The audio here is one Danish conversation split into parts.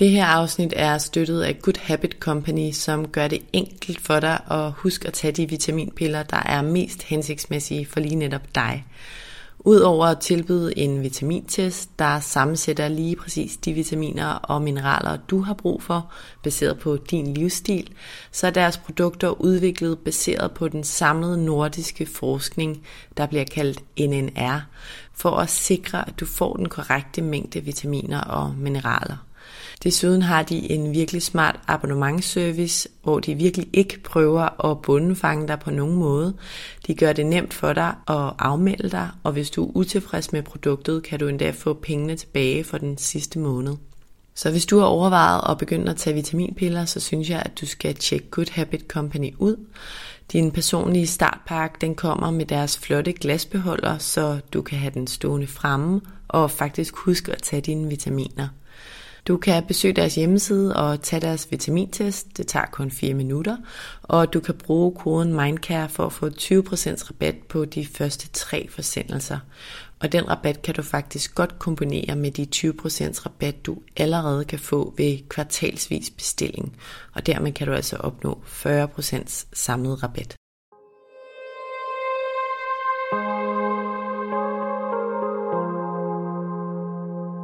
Det her afsnit er støttet af Good Habit Company, som gør det enkelt for dig at huske at tage de vitaminpiller, der er mest hensigtsmæssige for lige netop dig. Udover at tilbyde en vitamintest, der sammensætter lige præcis de vitaminer og mineraler, du har brug for, baseret på din livsstil, så er deres produkter udviklet baseret på den samlede nordiske forskning, der bliver kaldt NNR, for at sikre, at du får den korrekte mængde vitaminer og mineraler. Desuden har de en virkelig smart abonnementsservice, hvor de virkelig ikke prøver at bundefange dig på nogen måde. De gør det nemt for dig at afmelde dig, og hvis du er utilfreds med produktet, kan du endda få pengene tilbage for den sidste måned. Så hvis du har overvejet at begynde at tage vitaminpiller, så synes jeg, at du skal tjekke Good Habit Company ud. Din personlige startpakke den kommer med deres flotte glasbeholder, så du kan have den stående fremme og faktisk huske at tage dine vitaminer. Du kan besøge deres hjemmeside og tage deres vitamintest. Det tager kun 4 minutter. Og du kan bruge koden MINDCARE for at få 20% rabat på de første tre forsendelser. Og den rabat kan du faktisk godt kombinere med de 20% rabat, du allerede kan få ved kvartalsvis bestilling. Og dermed kan du altså opnå 40% samlet rabat.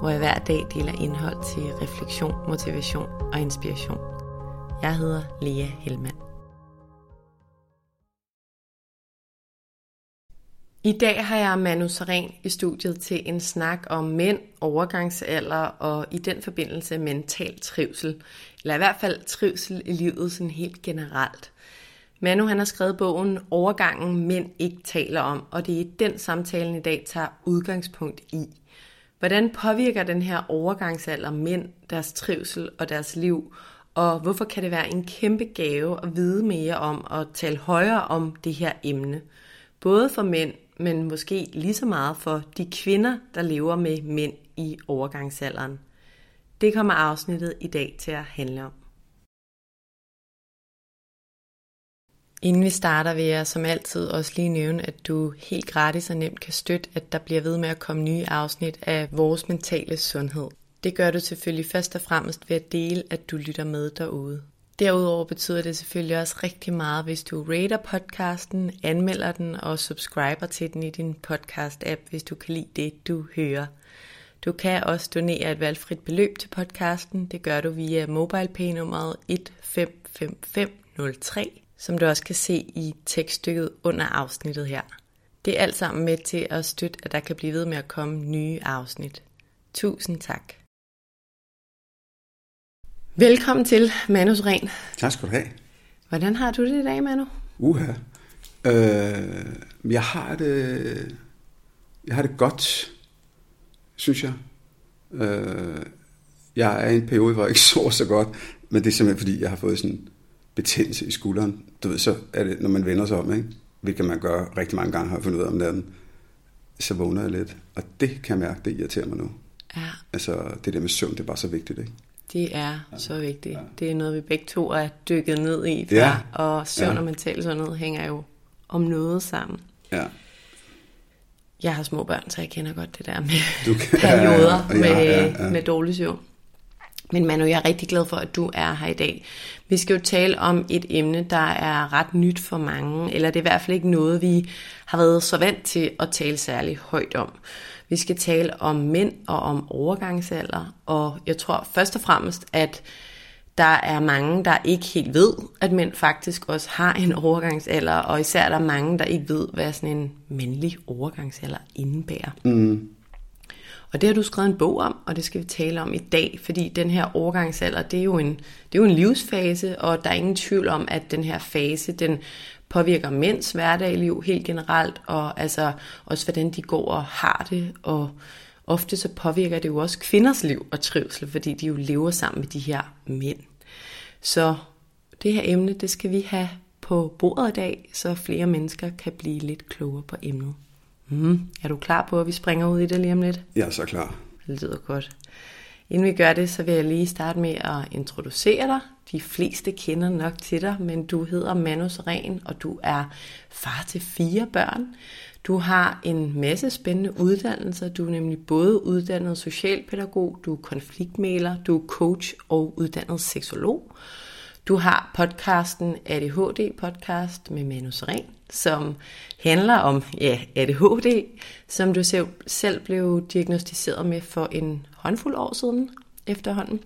hvor jeg hver dag deler indhold til refleksion, motivation og inspiration. Jeg hedder Lea Helmand. I dag har jeg Manu Seren i studiet til en snak om mænd, overgangsalder og i den forbindelse mental trivsel. Eller i hvert fald trivsel i livet sådan helt generelt. Manu han har skrevet bogen Overgangen mænd ikke taler om, og det er den samtalen i dag tager udgangspunkt i. Hvordan påvirker den her overgangsalder mænd, deres trivsel og deres liv? Og hvorfor kan det være en kæmpe gave at vide mere om og tale højere om det her emne? Både for mænd, men måske lige så meget for de kvinder, der lever med mænd i overgangsalderen. Det kommer afsnittet i dag til at handle om. Inden vi starter vil jeg som altid også lige nævne, at du helt gratis og nemt kan støtte, at der bliver ved med at komme nye afsnit af vores mentale sundhed. Det gør du selvfølgelig først og fremmest ved at dele, at du lytter med derude. Derudover betyder det selvfølgelig også rigtig meget, hvis du rater podcasten, anmelder den og subscriber til den i din podcast-app, hvis du kan lide det, du hører. Du kan også donere et valgfrit beløb til podcasten. Det gør du via MobilePay-nummeret 155503 som du også kan se i tekststykket under afsnittet her. Det er alt sammen med til at støtte, at der kan blive ved med at komme nye afsnit. Tusind tak. Velkommen til, Manus Ren. Tak skal du have. Hvordan har du det i dag, Manu? Uha. Øh, jeg har det... Jeg har det godt, synes jeg. Øh, jeg er i en periode, hvor jeg ikke sover så godt, men det er simpelthen fordi, jeg har fået sådan betændelse i skulderen. Du ved, så er det, når man vender sig om, ikke? hvilket man gør rigtig mange gange, har jeg fundet ud af om natten, så vågner jeg lidt. Og det kan jeg mærke, det irriterer mig nu. Ja. Altså, det der med søvn, det er bare så vigtigt, ikke? Det er ja. så vigtigt. Ja. Det er noget, vi begge to er dykket ned i. Ja. Ja. Og søvn Ja. og mental sundhed hænger jo om noget sammen. Ja. Jeg har små børn, så jeg kender godt det der med Du kan- perioder Ja, med, ja, ja. med dårlig søvn. Men Manu, jeg er rigtig glad for, at du er her i dag. Vi skal jo tale om et emne, der er ret nyt for mange, eller det er i hvert fald ikke noget, vi har været så vant til at tale særlig højt om. Vi skal tale om mænd og om overgangsalder, og jeg tror først og fremmest, at der er mange, der ikke helt ved, at mænd faktisk også har en overgangsalder, og især er der mange, der ikke ved, hvad sådan en mandlig overgangsalder indebærer. Mm. Og det har du skrevet en bog om, og det skal vi tale om i dag, fordi den her overgangsalder, det er jo en, det er jo en livsfase, og der er ingen tvivl om, at den her fase, den påvirker mænds hverdagliv helt generelt, og altså også hvordan de går og har det, og ofte så påvirker det jo også kvinders liv og trivsel, fordi de jo lever sammen med de her mænd. Så det her emne, det skal vi have på bordet i dag, så flere mennesker kan blive lidt klogere på emnet. Mm. Er du klar på, at vi springer ud i det lige om lidt? Jeg er så klar. Det lyder godt. Inden vi gør det, så vil jeg lige starte med at introducere dig. De fleste kender nok til dig, men du hedder Manus Ren, og du er far til fire børn. Du har en masse spændende uddannelser. Du er nemlig både uddannet socialpædagog, du er konfliktmæler, du er coach og uddannet seksolog. Du har podcasten ADHD podcast med Manus Ren, som handler om ja, ADHD, som du selv, selv blev diagnostiseret med for en håndfuld år siden efterhånden.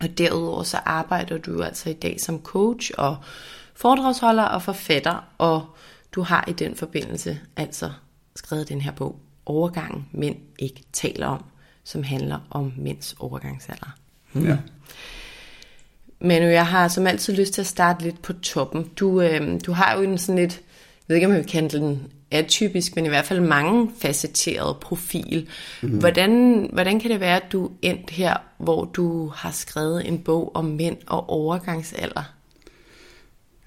Og derudover så arbejder du altså i dag som coach og foredragsholder og forfatter, og du har i den forbindelse altså skrevet den her bog, Overgangen mænd ikke taler om, som handler om mænds overgangsalder. Mm. Ja. Men jeg har som altid lyst til at starte lidt på toppen. Du, øh, du har jo en sådan lidt, jeg ved ikke om jeg vil kalde den atypisk, men i hvert fald mange facetteret profil. Mm-hmm. Hvordan, hvordan kan det være, at du endt her, hvor du har skrevet en bog om mænd og overgangsalder?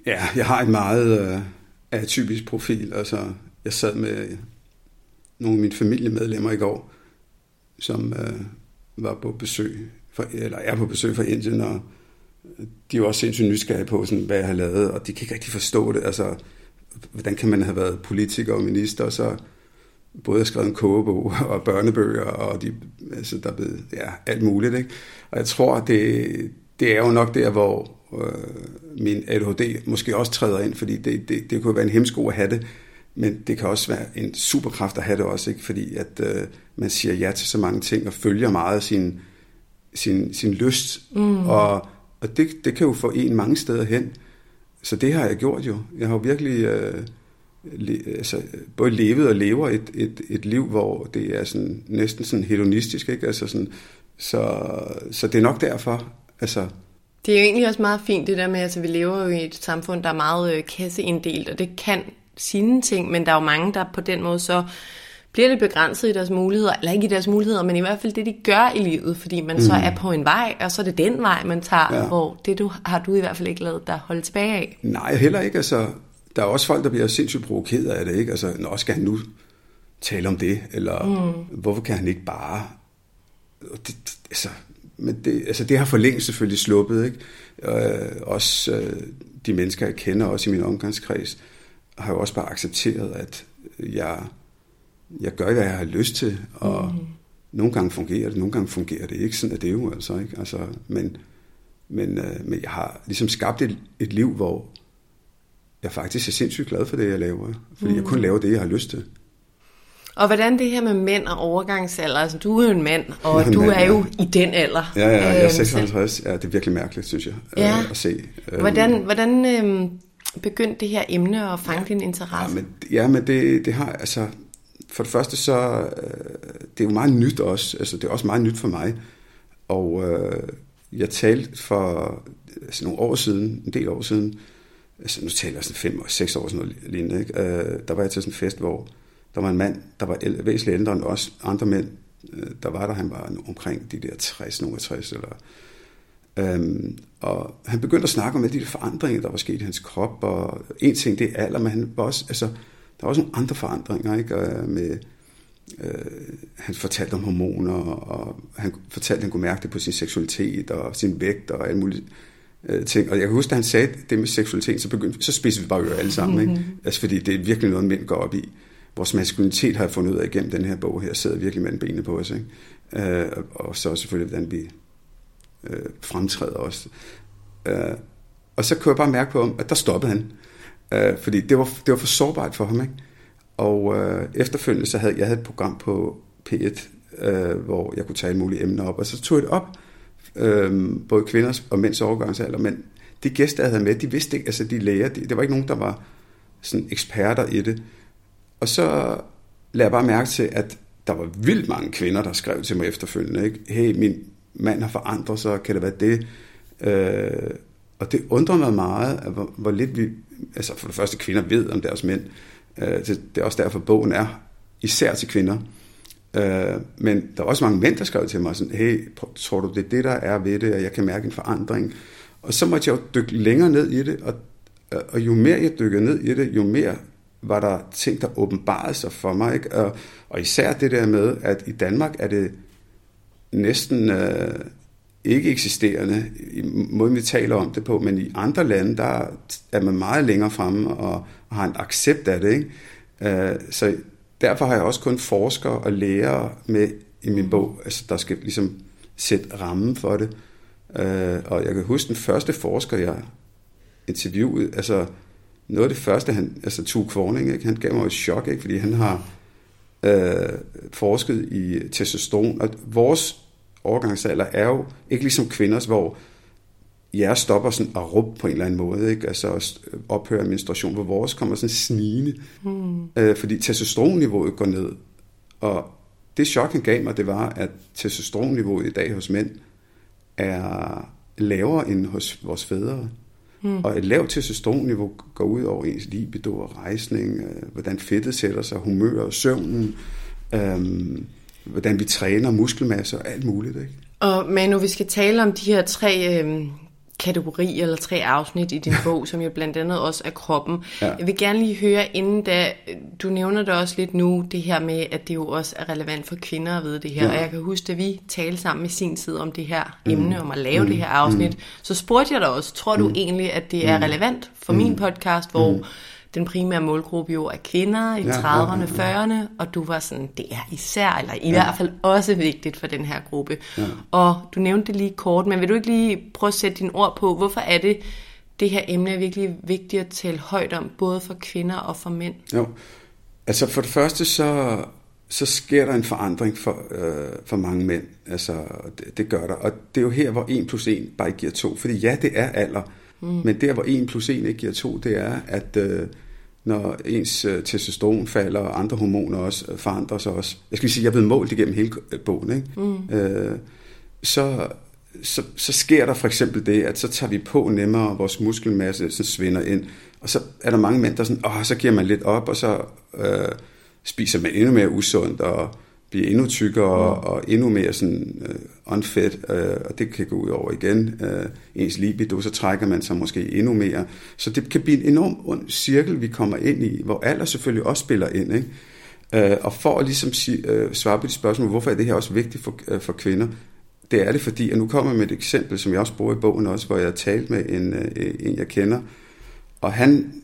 Ja, jeg har et meget øh, atypisk profil. Altså, jeg sad med nogle af mine familiemedlemmer i går, som øh, var på besøg, for, eller er på besøg fra Indien, og de var også sindssygt nysgerrige på, sådan, hvad jeg har lavet, og de kan ikke rigtig forstå det. Altså, hvordan kan man have været politiker og minister, og så både har skrevet en kogebog og børnebøger, og de, altså, der er blevet, ja, alt muligt. Ikke? Og jeg tror, det, det er jo nok der, hvor øh, min ADHD måske også træder ind, fordi det, det, det kunne være en hemsko at have det, men det kan også være en superkraft at have det også, ikke? fordi at øh, man siger ja til så mange ting og følger meget sin, sin, sin lyst, mm. og, og det, det kan jo få en mange steder hen. Så det har jeg gjort jo. Jeg har jo virkelig øh, le, altså, både levet og lever et, et, et liv, hvor det er sådan, næsten sådan hedonistisk, ikke? Altså sådan, så, så det er nok derfor. Altså, Det er jo egentlig også meget fint det der med, at altså, vi lever jo i et samfund, der er meget øh, kasseinddelt, og det kan sine ting, men der er jo mange, der på den måde så bliver lidt begrænset i deres muligheder, eller ikke i deres muligheder, men i hvert fald det, de gør i livet, fordi man mm. så er på en vej, og så er det den vej, man tager, ja. hvor det du, har du i hvert fald ikke lavet dig holde tilbage af. Nej, heller ikke. Altså, der er også folk, der bliver sindssygt provokeret af det. Ikke? Altså, nå, skal han nu tale om det? Eller mm. hvorfor kan han ikke bare... Det, altså, men det, altså, det har for længe selvfølgelig sluppet. Ikke? Øh, også øh, de mennesker, jeg kender, også i min omgangskreds, har jo også bare accepteret, at jeg, jeg gør, hvad jeg har lyst til, og mm. nogle gange fungerer det, nogle gange fungerer det ikke. Sådan er det jo altså. Ikke? altså men, men, øh, men jeg har ligesom skabt et, et liv, hvor jeg faktisk er sindssygt glad for det, jeg laver. Fordi mm. jeg kun laver det, jeg har lyst til. Og hvordan det her med mænd og overgangsalder, altså du er jo en mand, og en du mand, er jo ja. i den alder. Ja, ja, jeg er Øhm, 56. Ja, det er virkelig mærkeligt, synes jeg, Ja. øh, at se. Øhm, Hvordan, hvordan øhm, begyndte det her emne at fange din Ja, interesse? men, ja, men det, det har, altså, for det første så, øh, det er jo meget nyt også, altså det er også meget nyt for mig, og øh, jeg talte for altså, nogle år siden, en del år siden, altså nu taler jeg sådan fem og seks år, sådan noget lignende, ikke? Øh, der var jeg til sådan en fest, hvor der var en mand, der var væsentligt ældre end os andre mænd, øh, der var der, han var omkring de der 60, nogle 60, eller Øhm, og han begyndte at snakke om alle de forandringer, der var sket i hans krop, og en ting det er alder, men han var også, altså, der var også nogle andre forandringer, ikke? Øh, med, øh, han fortalte om hormoner, og han fortalte, at han kunne mærke det på sin seksualitet og sin vægt og alle mulige øh, ting. Og jeg kan huske, at han sagde det med seksualitet, så, begyndte, så spidser vi bare øre alle sammen. Ikke? Mm-hmm. Altså, fordi det er virkelig noget, mænd går op i. Vores maskulinitet har jeg fundet ud af igennem den her bog her, sidder virkelig mellem benene på os. Ikke? Øh, og så selvfølgelig, hvordan vi øh, fremtræder også. Øh, og så kunne jeg bare mærke på ham, at der stoppede han. Øh, fordi det var, det var for sårbart for ham. Ikke? Og øh, efterfølgende så havde jeg havde et program på P1, øh, hvor jeg kunne tage alle mulige emner op, og så tog jeg det op, øh, både kvinders og mænds overgangsalder, men de gæster, jeg havde med, de vidste ikke, altså de læger, de, det var ikke nogen, der var sådan eksperter i det. Og så lagde jeg bare mærke til, at der var vildt mange kvinder, der skrev til mig efterfølgende, ikke? hey, min mand har forandret sig, kan det være det? Øh, og det undrer mig meget, at hvor, hvor lidt vi, altså for det første kvinder ved om deres mænd, Øh, det er også derfor, bogen er især til kvinder. Øh, men der er også mange mænd, der skrev til mig sådan, hey, tror du, det er det, der er ved det, og jeg kan mærke en forandring. Og så måtte jeg jo dykke længere ned i det, og, og jo mere jeg dykkede ned i det, jo mere var der ting, der åbenbarede sig for mig. Ikke? Og, og især det der med, at i Danmark er det næsten øh, ikke eksisterende, i måden vi taler om det på, men i andre lande, der er man meget længere fremme og, og har en accept af det. Ikke? Uh, så derfor har jeg også kun forskere og lærere med i min bog, altså der skal ligesom sætte rammen for det. Uh, og jeg kan huske den første forsker, jeg interviewede, altså noget af det første, han, altså Tue Kvorning, ikke? han gav mig et chok, ikke? fordi han har øh, forsket i testosteron, og vores overgangsalder er jo ikke ligesom kvinders, hvor jeres stopper sådan at råbe på en eller anden måde, ikke? altså ophøre menstruation, hvor vores kommer sådan snigende, mm. øh, fordi testosteronniveauet går ned. Og det chok, han gav mig, det var, at testosteronniveauet i dag hos mænd er lavere end hos vores fædre. Mm. Og et lavt testosteronniveau går ud over ens libido og rejsning, øh, hvordan fedtet sætter sig, humør og søvnen, øh, hvordan vi træner muskelmasse og alt muligt. Ikke? Og Manu, vi skal tale om de her tre øh, kategorier eller tre afsnit i din bog, som jo blandt andet også er kroppen. Ja. Jeg vil gerne lige høre, inden da, du nævner det også lidt nu, det her med, at det jo også er relevant for kvinder at vide det her. Ja. Og jeg kan huske, at vi talte sammen i sin tid om det her mm. emne, om at lave mm. det her afsnit, mm. så spurgte jeg dig også, tror du mm. egentlig, at det er mm. relevant for mm. min podcast, hvor mm den primære målgruppe jo er kvinder i ja, 30'erne, ja, ja, 40'erne, og du var sådan, det er især, eller i ja. hvert fald også vigtigt for den her gruppe. Ja. Og du nævnte det lige kort, men vil du ikke lige prøve at sætte dine ord på, hvorfor er det, det her emne er virkelig vigtigt at tale højt om, både for kvinder og for mænd? Jo, altså for det første så, så sker der en forandring for, øh, for mange mænd. Altså, det, det gør der. Og det er jo her, hvor 1 plus 1 bare giver 2. Fordi ja, det er alder. Mm. Men der, hvor 1 plus 1 ikke giver 2, det er, at øh, når ens øh, testosteron falder, og andre hormoner også øh, forandrer sig også. Jeg skal sige, jeg er blevet målt igennem hele øh, bogen, ikke? Mm. Øh, så, så, så sker der for eksempel det, at så tager vi på nemmere, vores muskelmasse så svinder ind, og så er der mange mænd, der sådan, åh, så giver man lidt op, og så øh, spiser man endnu mere usundt, og bliver endnu tykkere mm. og endnu mere sådan uh, unfit, øh, og det kan gå ud over igen øh, ens libido, så trækker man sig måske endnu mere. Så det kan blive en enorm ond cirkel, vi kommer ind i, hvor alder selvfølgelig også spiller ind. Ikke? Øh, og for at ligesom sige, øh, svare på de spørgsmål, hvorfor er det her også vigtigt for, øh, for kvinder, det er det fordi, og nu kommer jeg med et eksempel, som jeg også bruger i bogen også, hvor jeg har talt med en, øh, en jeg kender, og han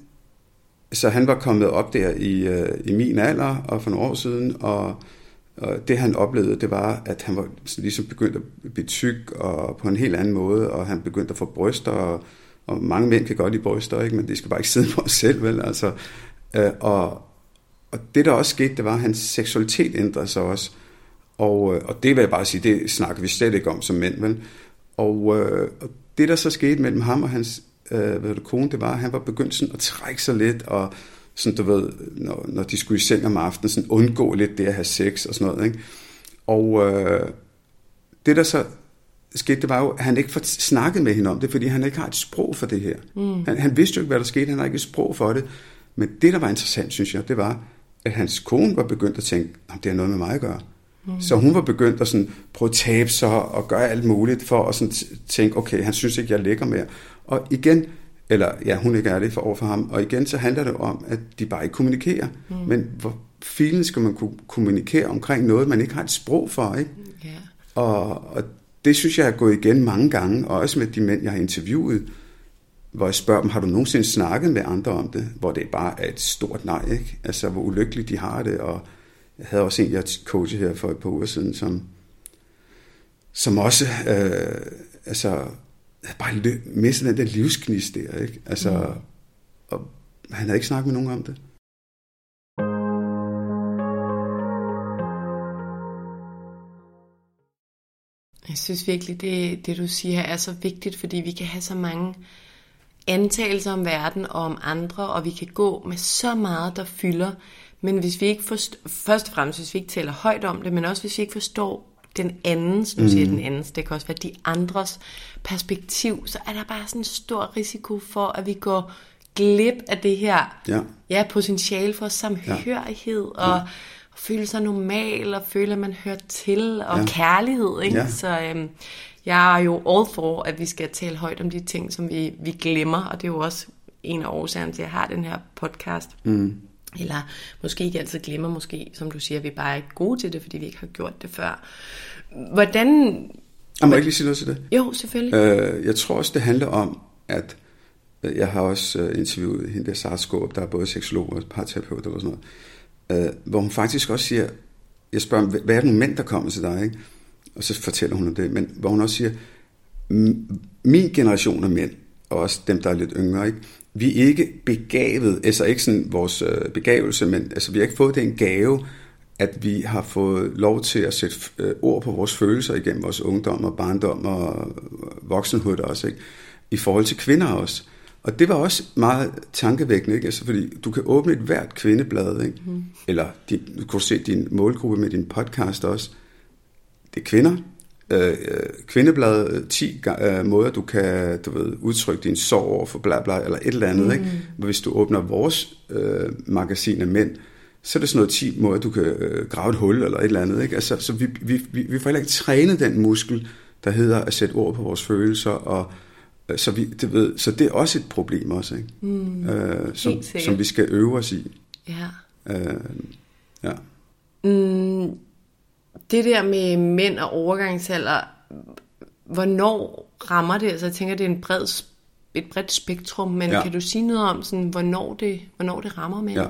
så han var kommet op der i, øh, i min alder og for nogle år siden, og og det han oplevede, det var, at han var ligesom begyndt at blive tyk og på en helt anden måde, og han begyndte at få bryster, og, og mange mænd kan godt lide bryster, ikke? men de skal bare ikke sidde på os selv, vel? Altså, øh, og, og det der også skete, det var, at hans seksualitet ændrede sig også. Og, øh, og det vil jeg bare sige, det snakker vi slet ikke om som mænd, vel? Og, øh, og det der så skete mellem ham og hans øh, hvad det, kone, det var, at han var begyndt sådan at trække sig lidt, og sådan du ved, når, når de skulle i seng om aftenen, sådan undgå lidt det at have sex og sådan noget, ikke? Og øh, det der så skete, det var jo, at han ikke får snakket med hende om det, fordi han ikke har et sprog for det her. Mm. Han, han vidste jo ikke, hvad der skete, han har ikke et sprog for det. Men det, der var interessant, synes jeg, det var, at hans kone var begyndt at tænke, at det har noget med mig at gøre. Mm. Så hun var begyndt at sådan, prøve at tabe sig og gøre alt muligt for at sådan tænke, okay, han synes ikke, jeg ligger mere. Og igen, eller ja, hun ikke er det for over for ham. Og igen, så handler det om, at de bare ikke kommunikerer. Mm. Men hvor, filen skal man kunne kommunikere omkring noget, man ikke har et sprog for, ikke? Ja. Og, og det synes jeg er gået igen mange gange, og også med de mænd, jeg har interviewet, hvor jeg spørger dem, har du nogensinde snakket med andre om det? Hvor det bare er et stort nej, ikke? Altså, hvor ulykkeligt de har det, og jeg havde også en, jeg coachede her for et par uger siden, som, som også, øh, altså, havde bare mistet den der livsknist der, ikke? Altså, mm. og han havde ikke snakket med nogen om det. Jeg synes virkelig, det, det du siger her er så vigtigt, fordi vi kan have så mange antagelser om verden og om andre, og vi kan gå med så meget, der fylder. Men hvis vi ikke forstår, først og fremmest, hvis vi ikke taler højt om det, men også hvis vi ikke forstår den andens, nu siger mm. den andens, det kan også være de andres perspektiv, så er der bare sådan en stor risiko for, at vi går glip af det her Ja. ja, potentiale for samhørighed ja. og, og føle sig normal og føle, at man hører til og Ja. ja. kærlighed. Ikke? Ja. Så øhm, jeg er jo all for, at vi skal tale højt om de ting, som vi, vi glemmer, og det er jo også en af årsagerne til, at jeg har den her podcast. Mm. Eller måske ikke altid glemmer, måske, som du siger, vi bare er ikke gode til det, fordi vi ikke har gjort det før. Hvordan... Jeg må ikke lige sige noget til det? Jo, selvfølgelig. Øh, jeg tror også, det handler om, at øh, jeg har også øh, interviewet hende der Sara Skåb, der er både seksolog og parterapeut og sådan noget, øh, hvor hun faktisk også siger, jeg spørger, hvad er det nogle mænd, der kommer til dig, ikke? Og så fortæller hun om det, men hvor hun også siger, "M- min generation af mænd, og også dem, der er lidt yngre, ikke? Vi er ikke begavet, altså ikke sådan vores øh, begavelse, men altså, vi har ikke fået den gave, at vi har fået lov til at sætte øh, ord på vores følelser igennem vores ungdom og barndom og voksenhed også, ikke? i forhold til kvinder også. Og det var også meget tankevækkende, ikke? Altså, fordi du kan åbne et hvert kvindeblad, ikke? Mm. eller de, du kan se din målgruppe med din podcast også. Det er kvinder. Øh, øh, kvindebladet 10 øh, måder, du kan du ved, udtrykke din sorg over for bla bla, eller et eller andet. Mm. Ikke? Men hvis du åbner vores øh, magasin af mænd, så er det sådan noget 10 måder, du kan øh, grave et hul eller et eller andet. Ikke? Altså, så vi, vi, vi, vi får heller ikke trænet den muskel, der hedder at sætte ord på vores følelser, og øh, så, vi, det ved, så det er også et problem også, ikke? Mm. Øh, som, som vi skal øve os i. Ja. Øh, ja. Mm, det der med mænd og overgangsalder, hvornår rammer det? Altså jeg tænker, det er en bred, et bredt spektrum, men ja. kan du sige noget om, sådan, hvornår, det, hvornår det rammer mænd? Ja.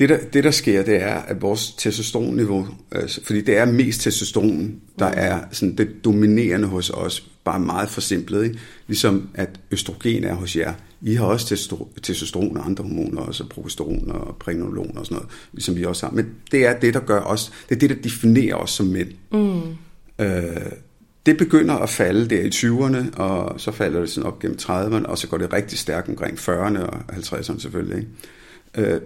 Det der, det, der sker, det er, at vores testosteronniveau, altså, fordi det er mest testosteron, der er sådan det dominerende hos os, bare meget forsimplet, ikke? ligesom at østrogen er hos jer. I har også testo- testosteron og andre hormoner, også progesteron og pregnolon og sådan noget, ligesom vi også har. Men det er det, der gør os, det er det, der definerer os som mænd. Mm. Øh, det begynder at falde der i 20'erne, og så falder det sådan op gennem 30'erne, og så går det rigtig stærkt omkring 40'erne og 50'erne selvfølgelig. Ikke? Øh,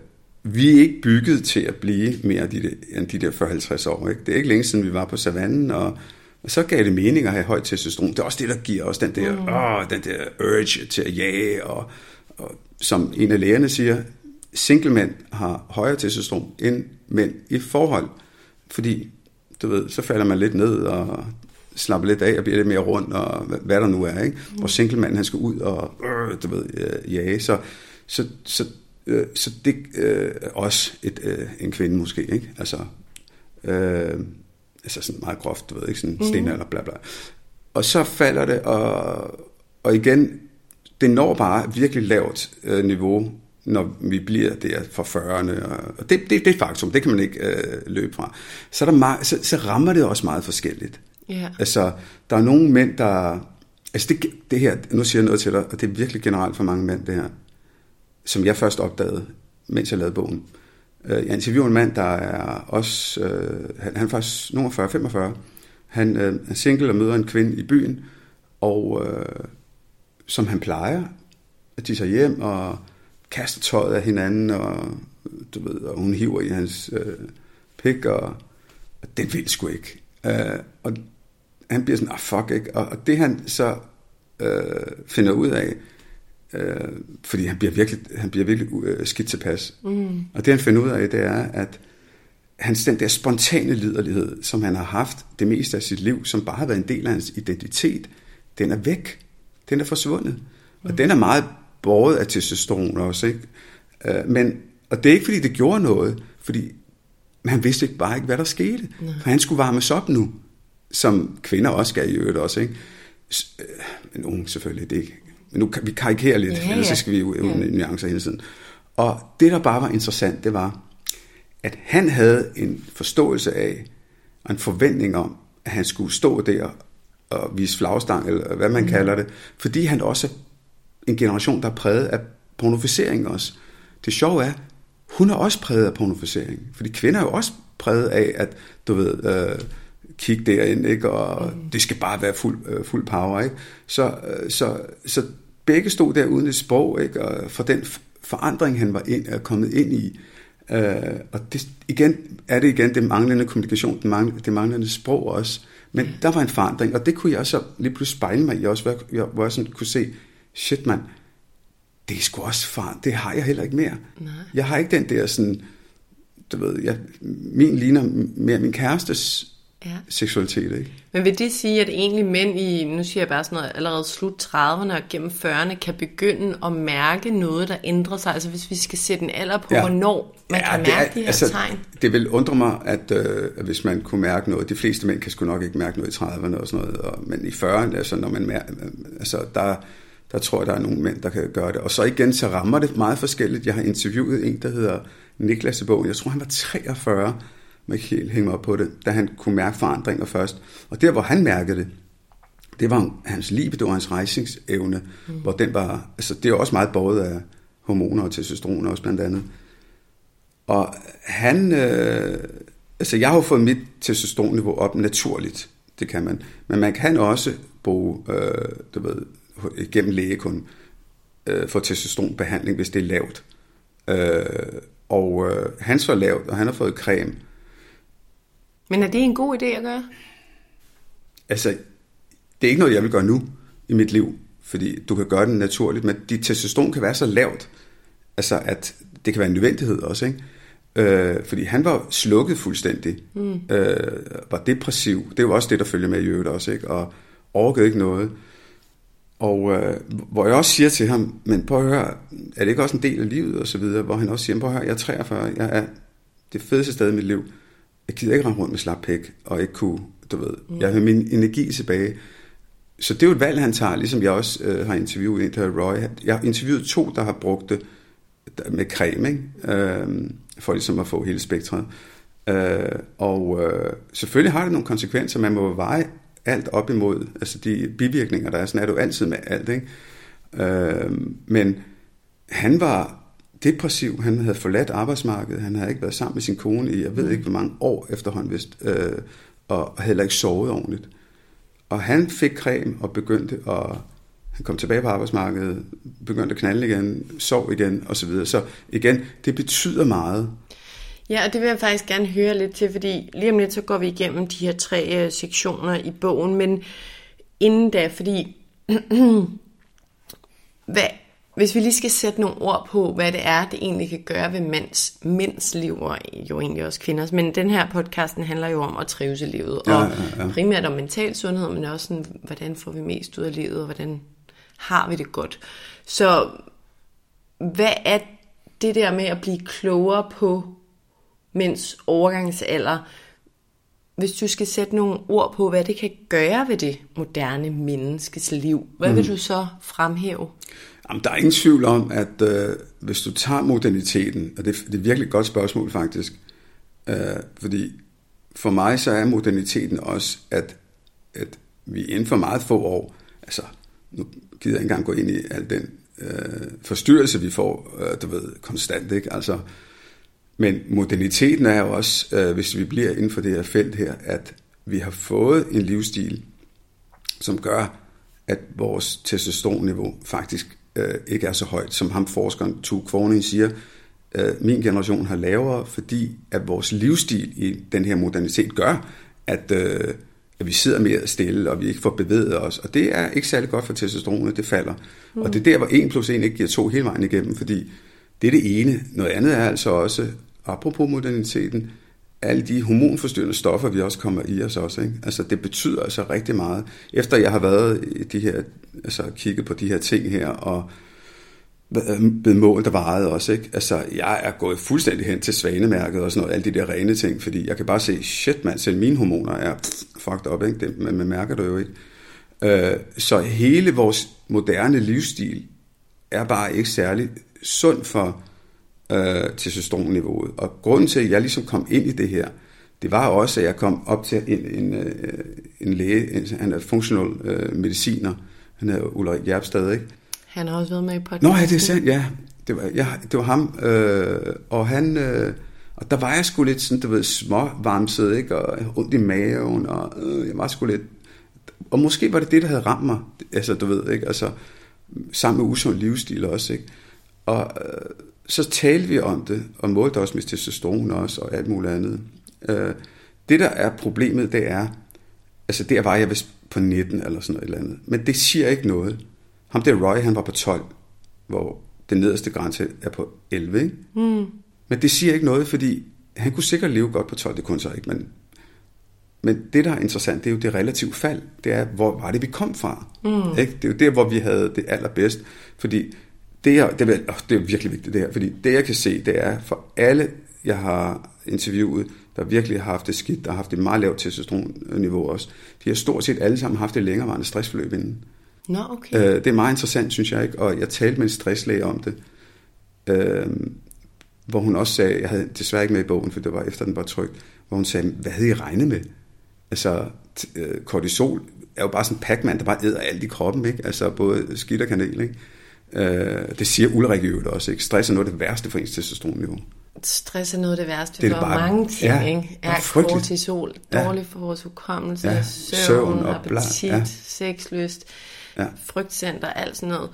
vi er ikke bygget til at blive mere de der, end de der 40-50 år. Ikke? Det er ikke længe siden, vi var på savannen, og, og så gav det mening at have højt testosteron. Det er også det, der giver os den der, mm. åh, den der urge til at jage. Og, og som en af lægerne siger, single mænd har højere testosteron end mænd i forhold. Fordi, du ved, så falder man lidt ned og slapper lidt af og bliver lidt mere rundt, og hvad, hvad der nu er. Ikke? Hvor single mand, han skal ud og, øh, du ved, øh, jage. Så, så, så Øh, så det øh, også et, øh, en kvinde måske, ikke? Altså, øh, altså sådan meget groft, du ved, ikke? Sådan sten eller bla bla. Og så falder det, og, og igen, det når bare virkelig lavt øh, niveau, når vi bliver der for 40'erne, og, det, det, det er faktum, det kan man ikke øh, løbe fra. Så, er der meget, så, så rammer det også meget forskelligt. Ja. Altså, der er nogle mænd, der... Altså, det, det her, nu siger jeg noget til dig, og det er virkelig generelt for mange mænd, det her som jeg først opdagede, mens jeg lavede bogen. Øh, Jeg interviewer en mand, der er også, øh, han, han er faktisk nummer 40-45. Han øh, er single og møder en kvinde i byen, og øh, som han plejer, at de tager hjem og kaster tøjet af hinanden, og, du ved, og hun hiver i hans øh, pik, og, og det vil sgu ikke. Øh, og han bliver sådan, ah fuck ikke, og, og det han så øh, finder ud af, øh, fordi han bliver virkelig, han bliver virkelig øh, skidt tilpas. Mm. Og det han finder ud af, det er, at hans den der spontane liderlighed, som han har haft det meste af sit liv, som bare har været en del af hans identitet, den er væk. Den er forsvundet. Mm. Og den er meget båret af testosteron også. Ikke? Øh, men, og det er ikke, fordi det gjorde noget, fordi han vidste ikke, bare ikke, hvad der skete. Nej. For han skulle varmes op nu, som kvinder også skal i øvrigt også. Ikke? Øh, men unge selvfølgelig, det ikke. Men nu vi karikere lidt, ja, ja. ellers skal vi jo ja. nuancer hele tiden. Og det, der bare var interessant, det var, at han havde en forståelse af, og en forventning om, at han skulle stå der og vise flagstang, eller hvad man mm. kalder det, fordi han også en generation, der er præget af pornofisering også. Det sjove er, hun er også præget af pornofisering, fordi kvinder er jo også præget af, at du ved, øh, kigge derind, ikke? og mm. det skal bare være fuld, øh, fuld power. Ikke? Så, øh, så, så begge stod der uden et sprog, ikke? og for den forandring, han var ind, er kommet ind i, øh, og det, igen er det igen det manglende kommunikation, det manglende, det manglende sprog også, men der var en forandring, og det kunne jeg så lige pludselig spejle mig i også, hvor jeg, hvor jeg sådan kunne se, shit mand, det er sgu også far, det har jeg heller ikke mere. Nej. Jeg har ikke den der sådan, du ved, jeg, min ligner mere min kærestes ja. seksualitet. Ikke? Men vil det sige, at egentlig mænd i, nu siger jeg bare sådan noget, allerede slut 30'erne og gennem 40'erne, kan begynde at mærke noget, der ændrer sig? Altså hvis vi skal sætte en alder på, ja. hvornår man ja, kan mærke er, de her altså, tegn? Det vil undre mig, at, øh, hvis man kunne mærke noget, de fleste mænd kan sgu nok ikke mærke noget i 30'erne og sådan noget, og, men i 40'erne, altså når man mærker, altså der der tror jeg, der er nogle mænd, der kan gøre det. Og så igen, så rammer det meget forskelligt. Jeg har interviewet en, der hedder Niklas i bogen. Jeg tror, han var 43, man kan helt hænge op på det, da han kunne mærke forandringer først. Og der, hvor han mærkede det, det var hans libido og hans rejsingsevne, mm. hvor den var, altså det er også meget båret af hormoner og testosteron også blandt andet. Og han, øh, altså jeg har jo fået mit testosteronniveau op naturligt, det kan man, men man kan også bruge, øh, du ved, gennem læge kun øh, få testosteronbehandling, hvis det er lavt. Øh, og øh, han så lavt, og han har fået creme. Men er det en god idé at gøre? Altså, det er ikke noget, jeg vil gøre nu i mit liv, fordi du kan gøre det naturligt, men dit testosteron kan være så lavt, altså at det kan være en nødvendighed også, ikke? Øh, fordi han var slukket fuldstændig, mm. øh, var depressiv, det var også det, der følger med i øvrigt også, ikke? og overgød ikke noget. Og øh, hvor jeg også siger til ham, men prøv at høre, er det ikke også en del af livet og så videre, hvor han også siger, prøv at høre, jeg er 43, jeg er det fedeste sted i mit liv. Jeg gider ikke rende rundt med slap pæk, og ikke kunne, du ved, mm. jeg har min energi tilbage. Så det er jo et valg, han tager, ligesom jeg også øh, har interviewet en, der Roy. Jeg har interviewet to, der har brugt det med creme, ikke? Øh, for ligesom at få hele spektret. Øh, og øh, selvfølgelig har det nogle konsekvenser, man må veje alt op imod, altså de bivirkninger, der er, sådan er det jo altid med alt, ikke? Øh, men han var depressiv, han havde forladt arbejdsmarkedet, han havde ikke været sammen med sin kone i, jeg ved ikke hvor mange år efterhånden vist, øh, og heller ikke sovet ordentligt. Og han fik creme og begyndte at, han kom tilbage på arbejdsmarkedet, begyndte at knalde igen, sov igen osv. Så, så igen, det betyder meget. Ja, og det vil jeg faktisk gerne høre lidt til, fordi lige om lidt så går vi igennem de her tre uh, sektioner i bogen, men inden da, fordi hvad, hvis vi lige skal sætte nogle ord på, hvad det er, det egentlig kan gøre ved mænds, mænds liv, og jo egentlig også kvinders, men den her podcasten handler jo om at trives i livet, ja, og ja, ja. primært om mental sundhed, men også sådan, hvordan får vi mest ud af livet, og hvordan har vi det godt. Så hvad er det der med at blive klogere på mænds overgangsalder, hvis du skal sætte nogle ord på, hvad det kan gøre ved det moderne menneskes liv, hvad mm. vil du så fremhæve? Jamen, der er ingen tvivl om, at øh, hvis du tager moderniteten, og det, det er virkelig et godt spørgsmål faktisk, øh, fordi for mig så er moderniteten også, at, at vi inden for meget få år, altså nu gider jeg ikke engang gå ind i al den øh, forstyrrelse, vi får, øh, du ved, konstant, ikke? Altså, men moderniteten er jo også, øh, hvis vi bliver inden for det her felt her, at vi har fået en livsstil, som gør, at vores testosteronniveau faktisk øh, ikke er så højt, som ham forskeren Tu Kvorning siger. Øh, min generation har lavere, fordi at vores livsstil i den her modernitet gør, at, øh, at vi sidder mere stille, og vi ikke får bevæget os. Og det er ikke særlig godt for testosteronet, det falder. Mm. Og det er der, hvor 1 plus 1 ikke giver 2 hele vejen igennem, fordi det er det ene. Noget andet er altså også, apropos moderniteten, alle de hormonforstyrrende stoffer, vi også kommer i os også. Ikke? Altså, det betyder altså rigtig meget. Efter jeg har været i de her, altså kigget på de her ting her, og øh, blevet målt og vejet også, ikke? Altså, jeg er gået fuldstændig hen til svanemærket og sådan noget, alle de der rene ting, fordi jeg kan bare se, shit mand, selv mine hormoner er fucked up, ikke? Det, man, man mærker det jo ikke. Øh, så hele vores moderne livsstil er bare ikke særlig sund for øh, testosteronniveauet. Og grunden til, at jeg ligesom kom ind i det her, det var også, at jeg kom op til en, en, øh, en læge, en, han er functional øh, mediciner, han er Ulrik Jerpstad, ikke? Han har også været med i podcasten. Nå ja, det er sandt, ja. Det var, ja, det var ham. Øh, og han... Øh, og der var jeg sgu lidt sådan, du ved, småvarmset, ikke? Og ondt i maven, og øh, jeg var sgu lidt... Og måske var det det, der havde ramt mig, altså du ved, ikke? Altså, sammen med usund livsstil også, ikke? Og øh, så talte vi om det, og målte også med testosteron også, og alt muligt andet. Øh, det, der er problemet, det er, altså der var jeg vist på 19 eller sådan noget eller andet, men det siger ikke noget. Ham der Roy, han var på 12, hvor den nederste grænse er på 11, ikke? Mm. Men det siger ikke noget, fordi han kunne sikkert leve godt på 12, det kunne så ikke, men, men det, der er interessant, det er jo det relative fald. Det er, hvor var det, vi kom fra? Mm. Ikke? Det er jo der, hvor vi havde det allerbedst. Fordi det, er, det, er, det er virkelig vigtigt, det her. Fordi det, jeg kan se, det er for alle, jeg har interviewet, der virkelig har haft det skidt, der har haft et meget lavt testosteronniveau også, de har stort set alle sammen haft et længerevarende stressforløb inden. Nå, okay. Øh, det er meget interessant, synes jeg ikke, og jeg talte med en stresslæge om det, øh, hvor hun også sagde, jeg havde desværre ikke med i bogen, for det var efter den var trygt, hvor hun sagde, hvad havde I regnet med? Altså, øh, kortisol er jo bare sådan en packman, der bare æder alt i kroppen, ikke? Altså både skidt og kanel, ikke? Øh, det siger Ulrik øvrigt også, ikke? Stress er noget af det værste for ens testosteronniveau. Stress er noget af det værste det er for bare, mange ting, ja, ikke? Er kortisol, dårligt ja. for vores hukommelse, ja, søvn, søvn og appetit, ja. sexlyst, ja. frygtcenter, alt sådan noget.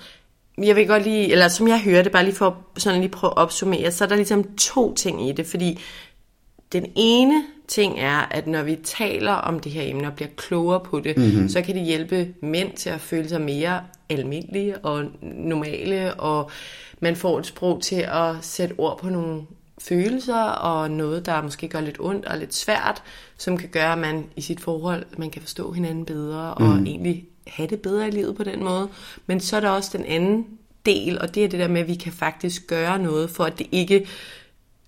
Jeg vil godt lige, eller som jeg hører det, bare lige for sådan lige prøve at opsummere, så er der ligesom to ting i det, fordi den ene ting er, at når vi taler om det her emne og bliver klogere på det, mm-hmm. så kan det hjælpe mænd til at føle sig mere almindelige og normale, og man får et sprog til at sætte ord på nogle følelser og noget, der måske gør lidt ondt og lidt svært, som kan gøre, at man i sit forhold, man kan forstå hinanden bedre og mm. egentlig have det bedre i livet på den måde. Men så er der også den anden del, og det er det der med, at vi kan faktisk gøre noget for, at det ikke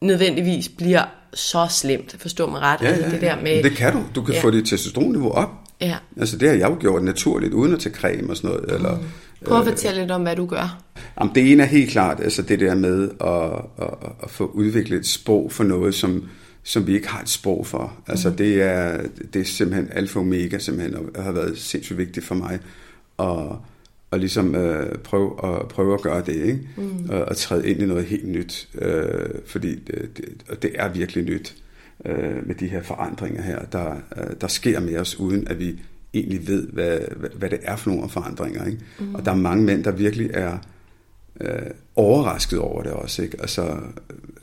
nødvendigvis bliver så slemt. Forstå mig ret. Ja, ja, ja. Det, der med, det kan du. Du kan ja. få dit testosteronniveau op. Ja. Altså det har jeg jo gjort naturligt, uden at tage creme og sådan noget. Mm. Eller, Prøv at fortælle lidt om, hvad du gør. Jamen, det ene er helt klart altså det der med at, at, at få udviklet et sprog for noget, som, som vi ikke har et sprog for. Altså mm. det, er, det er simpelthen alfa og omega, simpelthen, og har været sindssygt vigtigt for mig. Og, og ligesom øh, prøve, at, prøve at gøre det, ikke? Mm. Og, og træde ind i noget helt nyt. Øh, fordi det, det, og det er virkelig nyt øh, med de her forandringer her, der, øh, der sker med os, uden at vi egentlig ved, hvad, hvad, hvad det er for nogle forandringer. Ikke? Mm. Og der er mange mænd, der virkelig er øh, overrasket over det også. Ikke? Altså,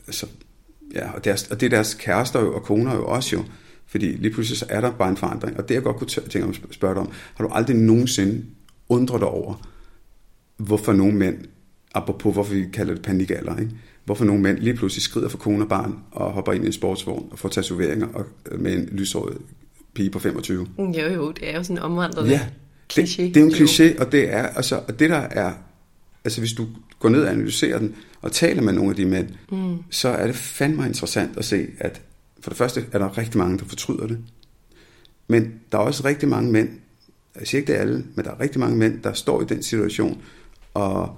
altså, ja, og, deres, og det er deres kærester og koner jo også jo. Fordi lige pludselig så er der bare en forandring. Og det jeg godt kunne tænke om at spørge dig om, har du aldrig nogensinde undret dig over, hvorfor nogle mænd, apropos hvorfor vi kalder det panikalder, ikke? hvorfor nogle mænd lige pludselig skrider for kone og barn og hopper ind i en sportsvogn og får tatoveringer og, med en lyshåret pige på 25. Jo, jo, det er jo sådan en omvandrende ja, kliché. Det, det er en kliché, og det er, altså, og det der er, altså hvis du går ned og analyserer den, og taler med nogle af de mænd, mm. så er det fandme interessant at se, at for det første er der rigtig mange, der fortryder det. Men der er også rigtig mange mænd, jeg siger ikke det alle, men der er rigtig mange mænd, der står i den situation, og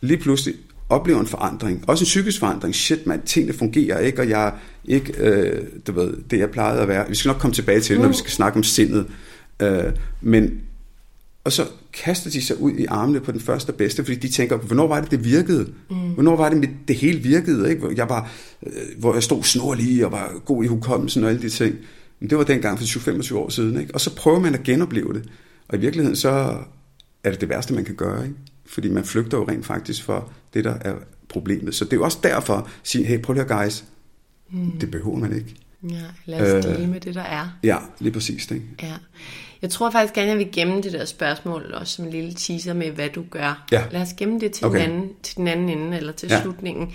lige pludselig oplever en forandring. Også en psykisk forandring. Shit, man, tingene fungerer ikke, og jeg er ikke, øh, du ved, det jeg plejede at være. Vi skal nok komme tilbage til det, når vi skal snakke om sindet. Øh, men, og så kaster de sig ud i armene på den første og bedste, fordi de tænker, hvornår var det, det virkede? Mm. Hvornår var det, det hele virkede? Ikke? Jeg var, øh, hvor jeg stod snorlig og var god i hukommelsen og alle de ting. Men det var dengang for 20-25 år siden. Ikke? Og så prøver man at genopleve det. Og i virkeligheden så er det det værste, man kan gøre. Ikke? Fordi man flygter jo rent faktisk for det, der er problemet. Så det er jo også derfor at sige, hey, prøv lige guys, mm. det behøver man ikke. Ja, lad os dele øh, med det, der er. Ja, lige præcis. Ikke? Ja. Jeg tror faktisk gerne, jeg vil gemme det der spørgsmål, også som en lille teaser med, hvad du gør. Ja. Lad os gemme det til, okay. den, anden, til den anden ende, eller til ja. slutningen.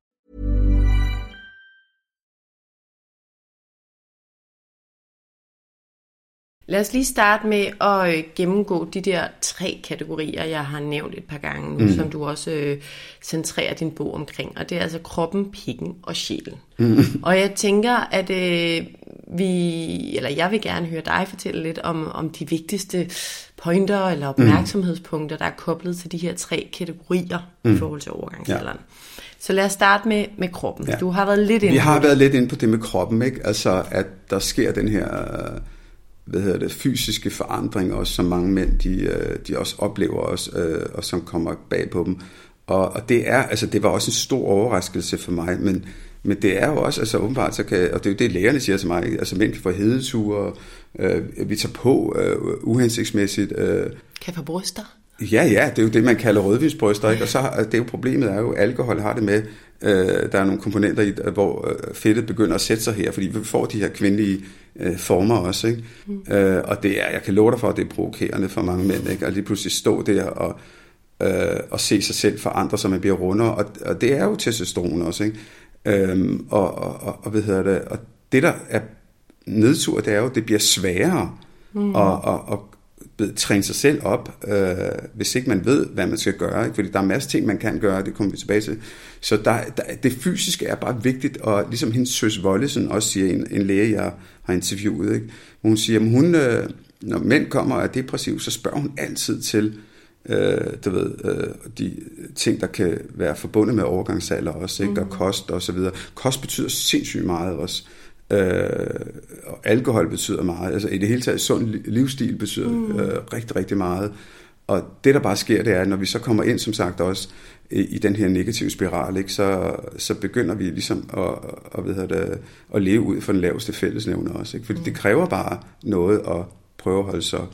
Lad os lige starte med at øh, gennemgå de der tre kategorier, jeg har nævnt et par gange nu, mm. som du også øh, centrerer din bog omkring. Og det er altså kroppen, pikken og sjælen. Mm. Og jeg tænker, at øh, vi, eller jeg vil gerne høre dig fortælle lidt om, om de vigtigste pointer eller opmærksomhedspunkter, der er koblet til de her tre kategorier mm. i forhold til overgangsalderen. Ja. Så lad os starte med, med kroppen. Ja. Du har været lidt inde Vi har på været lidt inde på det med kroppen, ikke? Altså, at der sker den her hvad hedder det, fysiske forandring også, som mange mænd, de, øh, de også oplever også, øh, og som kommer bag på dem. Og, og det er, altså det var også en stor overraskelse for mig, men, men det er jo også, altså åbenbart, så kan, og det er jo det, lægerne siger til mig, altså mænd kan få hedeture, øh, vi tager på øh, uhensigtsmæssigt. Øh, Kan få bryster? Ja, ja, det er jo det, man kalder rødvinsbryster, ikke? og så det er jo problemet er jo, at alkohol har det med, øh, der er nogle komponenter i, hvor øh, fedtet begynder at sætte sig her, fordi vi får de her kvindelige øh, former også, ikke? Mm. Øh, og det er, jeg kan love dig for, at det er provokerende for mange mænd, ikke? at lige pludselig stå der og, øh, og se sig selv forandre sig, man bliver rundere, og, og det er jo testosteron også, ikke? Øhm, og, og, og, og, hvad hedder det, og det der er nedtur, det er jo, at det bliver sværere mm. at, at, at træne sig selv op, øh, hvis ikke man ved, hvad man skal gøre. Ikke? Fordi der er masser af ting, man kan gøre, det kommer vi tilbage til. Så der, der, det fysiske er bare vigtigt, og ligesom hendes søs Vollesen også siger, en, en læge, jeg har interviewet, ikke? hun siger, at hun, øh, når mænd kommer og er depressiv, så spørger hun altid til, øh, du ved, øh, de ting, der kan være forbundet med overgangsalder også, ikke? og kost og så videre. Kost betyder sindssygt meget også. Øh, og alkohol betyder meget. Altså i det hele taget, sund li- livsstil betyder mm. øh, rigtig, rigtig meget. Og det, der bare sker, det er, at når vi så kommer ind, som sagt også, i, i den her negative spiral, ikke, så, så begynder vi ligesom at, at, hvad det, at leve ud for den laveste fællesnævner også. Ikke? Fordi det kræver bare noget at prøve at holde sig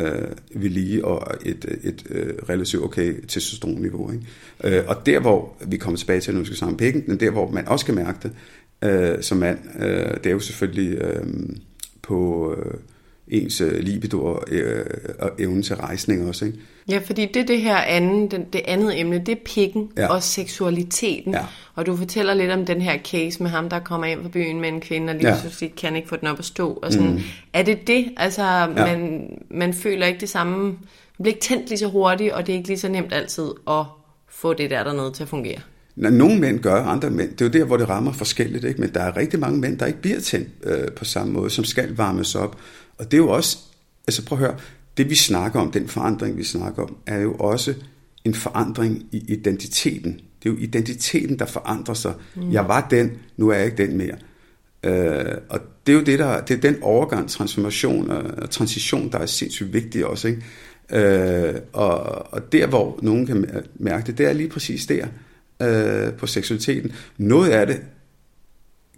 øh, ved lige og et, et øh, relativt okay testosteronniveau. Ikke? Øh, og der, hvor vi kommer tilbage til, når vi skal sammen pikken, men der, hvor man også kan mærke det øh, som mand, øh, det er jo selvfølgelig øh, på øh, ens øh, libido og, øh, og evne til rejsning også. Ikke? Ja, fordi det det her anden, den, det andet emne, det er pikken Ja. og seksualiteten. Ja. Og du fortæller lidt om den her case med ham, der kommer ind fra byen med en kvinde, og lige ja. pludselig kan ikke få den op at stå. Og sådan. Mm. Er det det? Altså, ja. man, man føler ikke det samme, man bliver ikke tændt lige så hurtigt, og det er ikke lige så nemt altid at få det der dernede til at fungere. Når nogle mænd gør, andre mænd, det er jo der, hvor det rammer forskelligt, ikke? men der er rigtig mange mænd, der ikke bliver tændt øh, på samme måde, som skal varmes op. Og det er jo også, altså prøv at høre, det vi snakker om, den forandring vi snakker om, er jo også en forandring i identiteten. Det er jo identiteten, der forandrer sig. Mm. Jeg var den, nu er jeg ikke den mere. Øh, og det er jo det, der, det er den overgang, transformation og transition, der er sindssygt vigtig også. Ikke? Øh, og, og der, hvor nogen kan mær- mærke det, det er lige præcis der øh, på seksualiteten. Noget af det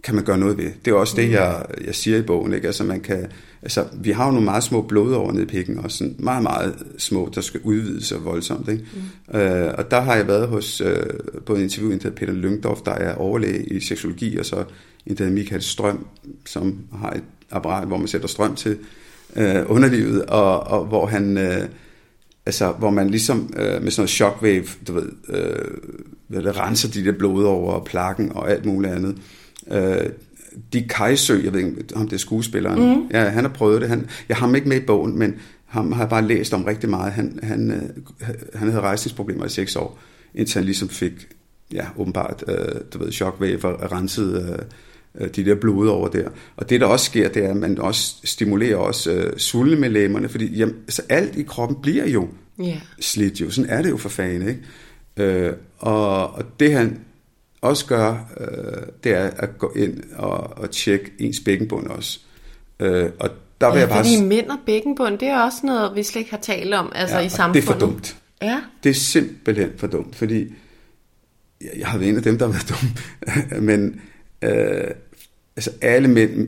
kan man gøre noget ved. Det er også det, jeg, jeg siger i bogen. Ikke? Altså, man kan, altså, vi har jo nogle meget små blodår nede i pikken, og sådan meget, meget små, der skal udvides og voldsomt. Ikke? Mm. Øh, og der har jeg været hos øh, både en interview, hedder Peter Lyngdorf, der er overlæge i seksologi, og så en der hedder Michael Strøm, som har et apparat, hvor man sætter strøm til øh, underlivet, og, og hvor han... Øh, altså, hvor man ligesom øh, med sådan noget shockwave, du ved, øh, hvad det, renser de der blod over plakken og alt muligt andet. Øh, Dick Kajsø, jeg ved ikke, om det er skuespilleren, mm. ja, han har prøvet det. Han, jeg har ham ikke med i bogen, men ham har jeg bare læst om rigtig meget. Han, han, øh, han havde rejsningsproblemer i seks år, indtil han ligesom fik ja, åbenbart, øh, du ved, chokvæver renset øh, de der blod over der. Og det, der også sker, det er, at man også stimulerer også øh, svulmemedlemmerne, fordi jamen, altså, alt i kroppen bliver jo yeah. slidt jo. Sådan er det jo for fanden, ikke? Øh, og, og det han også gør, øh, det er at gå ind og, og tjekke ens bækkenbund også. Øh, og der vil ja, jeg bare... fordi mænd og bækkenbund, det er også noget, vi slet ikke har talt om altså ja, i samfundet. det er for dumt. Ja. Det er simpelthen for dumt, fordi jeg, jeg har været en af dem, der har været dum, men øh, altså alle mænd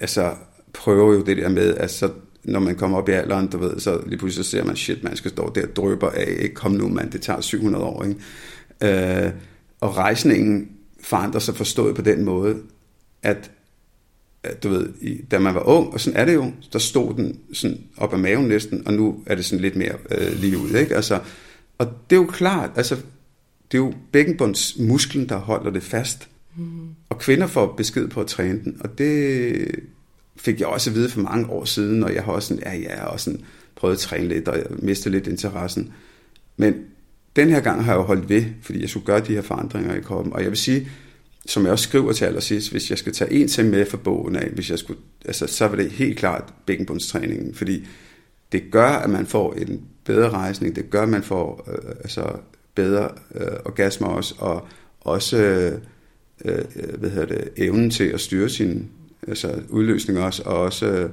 altså, prøver jo det der med, altså når man kommer op i alderen, du ved, så lige pludselig så ser man, shit, man skal stå der og drøber af, ikke? kom nu mand, det tager 700 år, ikke? Øh, og rejsningen forandrer sig forstået på den måde, at, at du ved, da man var ung, og sådan er det jo, der stod den sådan op ad maven næsten, og nu er det sådan lidt mere øh, lige ud, ikke? Altså, og det er jo klart, altså, det er jo bækkenbundsmusklen, der holder det fast. Mm. Og kvinder får besked på at træne den, og det fik jeg også at vide for mange år siden, og jeg har også sådan, ja, ja, også sådan prøvet at træne lidt, og jeg mistede lidt interessen. Men den her gang har jeg jo holdt ved, fordi jeg skulle gøre de her forandringer i kroppen. Og jeg vil sige, som jeg også skriver til allersidst, hvis jeg skal tage en til med for bogen af, hvis jeg skulle, altså, så var det helt klart bækkenbundstræningen, fordi det gør, at man får en bedre rejsning, det gør, at man får øh, altså, bedre øh, orgasmer også, og også øh, øh, hvad hedder det, evnen til at styre sin altså, udløsning også, og også øh,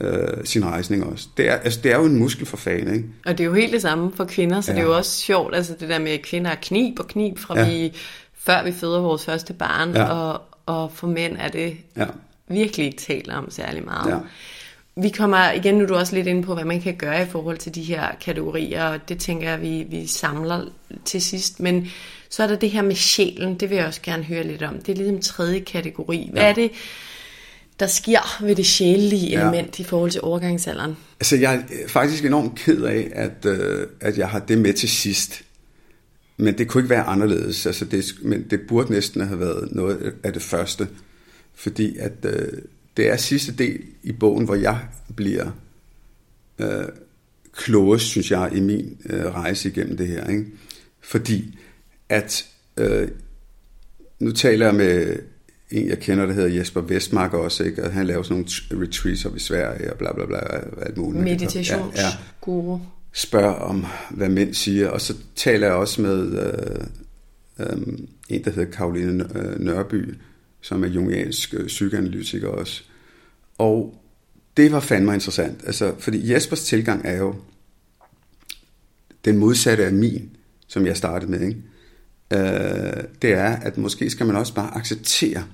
øh, sin rejsning også. Det er, altså, det er jo en muskel for fan, ikke? Og det er jo helt det samme for kvinder, så ja. det er jo også sjovt, altså det der med, at kvinder er knib og knib, fra ja. vi, før vi føder vores første barn, ja. og, og for mænd er det ja. virkelig ikke talt om særlig meget. Ja. Vi kommer igen, nu er du også lidt inde på, hvad man kan gøre i forhold til de her kategorier, og det tænker jeg, vi, vi samler til sidst. Men så er der det her med sjælen, det vil jeg også gerne høre lidt om. Det er ligesom tredje kategori. Hvad ja. er det, der sker ved det sjælelige ja. element i forhold til overgangsalderen? Altså, jeg er faktisk enormt ked af, at, øh, at jeg har det med til sidst. Men det kunne ikke være anderledes. Altså, det, men det burde næsten have været noget af det første. Fordi at øh, det er sidste del i bogen, hvor jeg bliver øh, klogest, synes jeg, i min øh, rejse igennem det her. Ikke? Fordi at øh, nu taler jeg med en, jeg kender, der hedder Jesper Vestmark også, ikke? og han laver sådan nogle retreats op i Sverige og bla bla bla, alt muligt. Meditationsguru. Ja, ja. Spørger om, hvad mænd siger, og så taler jeg også med øh, øh, en, der hedder Karoline øh, Nørby, som er jungiansk øh, psykoanalytiker også. Og det var fandme interessant, altså, fordi Jespers tilgang er jo den modsatte af min, som jeg startede med, ikke? Øh, det er, at måske skal man også bare acceptere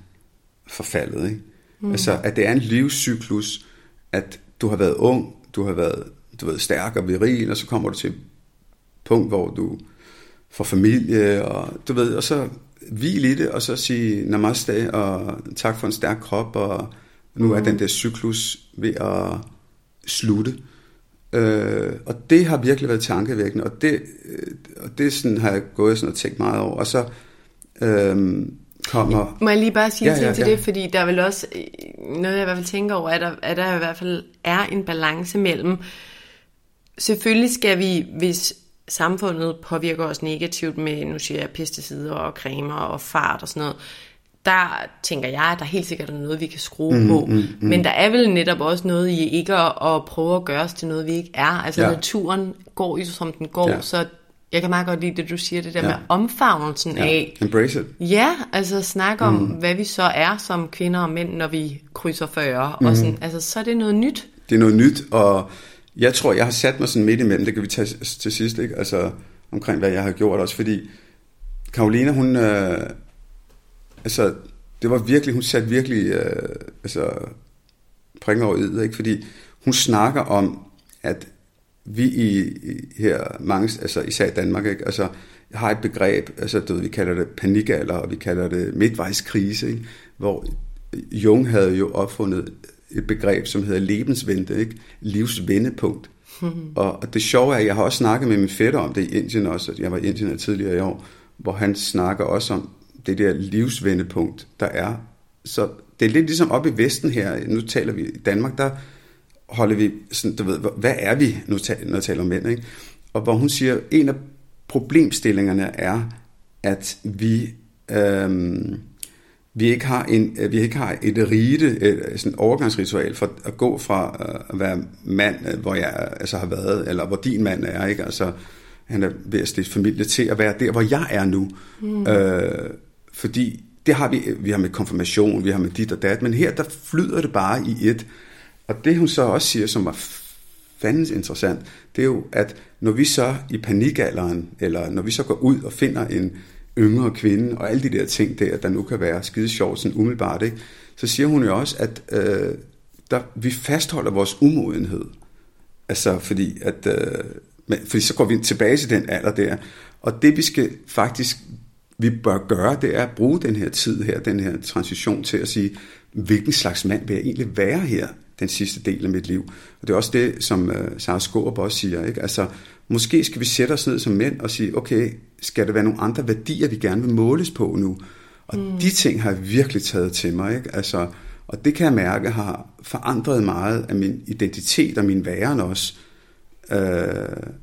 forfaldet. Ikke? Mm. Altså, at det er en livscyklus, at du har været ung, du har været du ved, stærk og viril, og så kommer du til et punkt, hvor du får familie, og du ved, og så hvil i det, og så sige namaste, og tak for en stærk krop, og nu mm. er den der cyklus ved at slutte. Øh, og det har virkelig været tankevækkende, og det, øh, og det sådan, har jeg gået sådan og tænkt meget over. Og så øh, kommer... Må jeg lige bare sige ja, ja, til ja. det, fordi der er vel også, noget jeg i hvert fald tænker over, at der, at der i hvert fald er en balance mellem, selvfølgelig skal vi, hvis samfundet påvirker os negativt med, nu siger jeg, pesticider og cremer og fart og sådan noget, der tænker jeg, at der helt sikkert er noget, vi kan skrue mm, på. Mm, mm. Men der er vel netop også noget i ikke at, at prøve at gøre os til noget, vi ikke er. Altså ja. naturen går jo, som den går, ja. så jeg kan meget godt lide det, du siger, det der ja. med omfavnelsen ja. af... Embrace it. Ja, altså snak om, mm. hvad vi så er som kvinder og mænd, når vi krydser 40. Mm. Og sådan, altså, så er det noget nyt. Det er noget nyt, og jeg tror, jeg har sat mig sådan midt imellem, det kan vi tage til sidst, ikke? Altså, omkring hvad jeg har gjort også, fordi Karoline, hun... Øh, altså, det var virkelig, hun satte virkelig, øh, altså, pringer over i ikke? Fordi hun snakker om, at vi i, her, mange, altså især i Danmark, ikke? Altså, har et begreb, altså du ved, vi kalder det panikalder, og vi kalder det midtvejskrise, ikke? hvor Jung havde jo opfundet et begreb, som hedder lebensvente, ikke? livsvendepunkt. Mm-hmm. Og det sjove er, at jeg har også snakket med min fætter om det i Indien også, jeg var i Indien tidligere i år, hvor han snakker også om, det der livsvendepunkt, der er. Så det er lidt ligesom op i Vesten her, nu taler vi i Danmark, der holder vi sådan, du ved, hvad er vi, nu når jeg taler om mænd, ikke? Og hvor hun siger, en af problemstillingerne er, at vi, øh, vi, ikke har en, vi ikke har et rite, et, sådan et overgangsritual for at gå fra øh, at være mand, øh, hvor jeg altså har været, eller hvor din mand er, ikke? Altså, han er ved at stifte familie, til at være der, hvor jeg er nu. Mm. Øh, fordi det har vi, vi har med konfirmation, vi har med dit og dat, men her der flyder det bare i et. Og det hun så også siger, som var fandens interessant, det er jo, at når vi så i panikalderen, eller når vi så går ud og finder en yngre kvinde, og alle de der ting der, der nu kan være skide sjovt sådan umiddelbart, ikke? så siger hun jo også, at øh, der, vi fastholder vores umodenhed. Altså fordi, at, øh, fordi så går vi tilbage til den alder der. Og det vi skal faktisk vi bør gøre, det er at bruge den her tid her, den her transition til at sige, hvilken slags mand vil jeg egentlig være her den sidste del af mit liv. Og det er også det, som uh, Sarah Skårup også siger. Ikke? Altså, måske skal vi sætte os ned som mænd og sige, okay, skal der være nogle andre værdier, vi gerne vil måles på nu? Og mm. de ting har jeg virkelig taget til mig. Ikke? Altså, og det kan jeg mærke har forandret meget af min identitet og min væren også. Uh,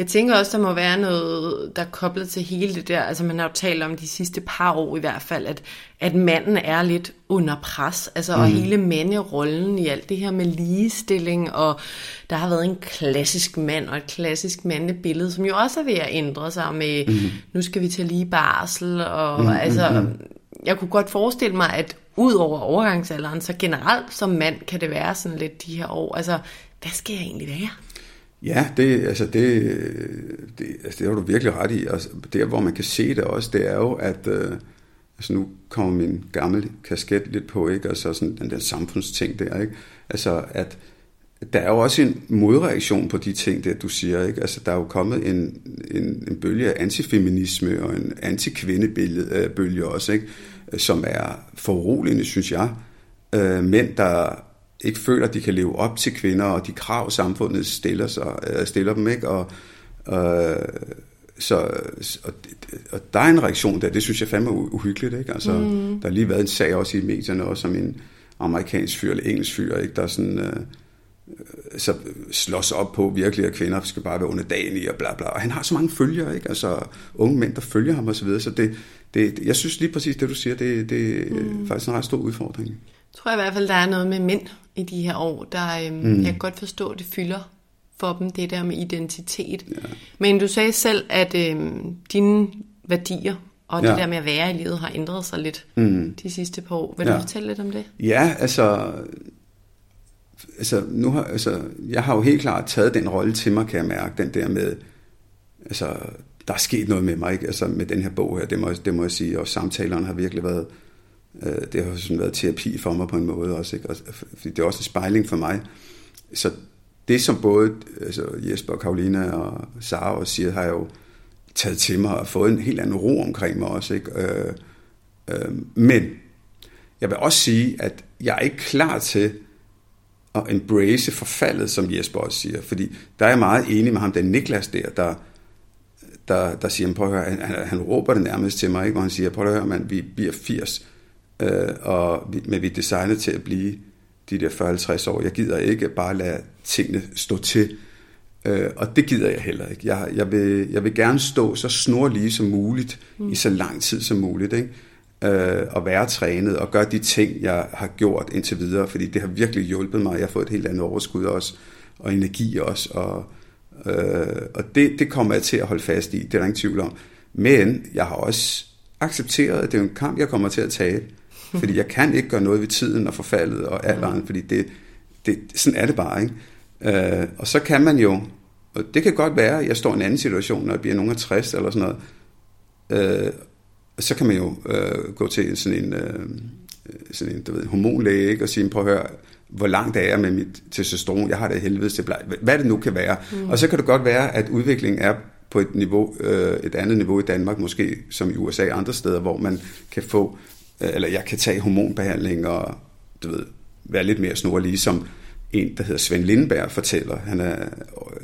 jeg tænker også, der må være noget, der er koblet til hele det der. Altså man har jo talt om de sidste par år i hvert fald, at, at manden er lidt under pres. Altså mm. og hele manderollen i alt det her med ligestilling. Og der har været en klassisk mand og et klassisk mandebillede, som jo også er ved at ændre sig med, mm. nu skal vi tage lige barsel. Og mm. altså, mm. jeg kunne godt forestille mig, at ud over overgangsalderen, så generelt som mand kan det være sådan lidt de her år. Altså, hvad skal jeg egentlig være? Ja, det, altså det, det, altså det har du virkelig ret i. Og der, hvor man kan se det også, det er jo, at øh, altså nu kommer min gamle kasket lidt på, ikke? Altså sådan den der samfundsting der, ikke? Altså at der er jo også en modreaktion på de ting, der du siger, ikke? Altså der er jo kommet en, en, en bølge af antifeminisme og en antikvindebølge øh, også, ikke? Som er foruroligende, synes jeg. Øh, mænd, der ikke føler, at de kan leve op til kvinder og de krav, samfundet stiller, sig, øh, stiller dem. Ikke? Og, øh, så, og, og der er en reaktion der, det synes jeg fandme uhyggeligt. Ikke? Altså, mm. Der har lige været en sag også i medierne, også om en amerikansk fyr eller engelsk fyr, ikke? der sådan, øh, så slås op på virkelig, at kvinder skal bare være underdanige og bla bla. Og han har så mange følgere, ikke? altså unge mænd, der følger ham osv., så, videre. så det, det, jeg synes lige præcis det, du siger, det, det er mm. faktisk en ret stor udfordring tror jeg i hvert fald, der er noget med mænd i de her år, der øhm, mm. jeg kan godt forstå, at det fylder for dem, det der med identitet. Ja. Men du sagde selv, at øhm, dine værdier og ja. det der med at være i livet har ændret sig lidt mm. de sidste par år. Vil ja. du fortælle lidt om det? Ja, altså, altså, nu har, altså, jeg har jo helt klart taget den rolle til mig, kan jeg mærke, den der med, altså, der er sket noget med mig, ikke? Altså, med den her bog her, det må, det må jeg sige, og samtalerne har virkelig været Øh, Øh, det har sådan været terapi for mig på en måde også, ikke? fordi det er også en spejling for mig. Så det, som både altså Jesper, Karolina og Sara også siger, har jeg jo taget til mig og fået en helt anden ro omkring mig også. Ikke? Øh, øh, men jeg vil også sige, at jeg er ikke klar til at embrace forfaldet, som Jesper også siger. Fordi der er jeg meget enig med ham, den Niklas der, der, der, der siger, prøv at høre, han, han, han råber det nærmest til mig, ikke? hvor han siger, prøv at høre, man, vi bliver 80, øh, og vi, men vi er designet til at blive de der 40-50 år. Jeg gider ikke bare lade tingene stå til, øh, og det gider jeg heller ikke. Jeg, jeg, vil, jeg vil gerne stå så snorlige som muligt mm. i så lang tid som muligt, ikke? Øh, og være trænet og gøre de ting, jeg har gjort indtil videre, fordi det har virkelig hjulpet mig. Jeg har fået et helt andet overskud også, og energi også, og, øh, og det, det kommer jeg til at holde fast i, det er der ingen tvivl om. Men jeg har også accepteret, at det er en kamp, jeg kommer til at tabe. Fordi jeg kan ikke gøre noget ved tiden og forfaldet og alderen, fordi det, det, sådan er det bare. Ikke? Øh, og så kan man jo, og det kan godt være, at jeg står i en anden situation, når jeg bliver nogen af 60 eller sådan noget, øh, så kan man jo øh, gå til sådan en, øh, sådan en du ved, hormonlæge ikke? og sige, prøv at høre, hvor langt er jeg med mit testosteron, jeg har det helvede til hvad det nu kan være. Mm. Og så kan det godt være, at udviklingen er på et niveau, øh, et andet niveau i Danmark, måske som i USA og andre steder, hvor man kan få eller jeg kan tage hormonbehandling og du ved, være lidt mere snorlig, som en, der hedder Svend Lindberg, fortæller. Han er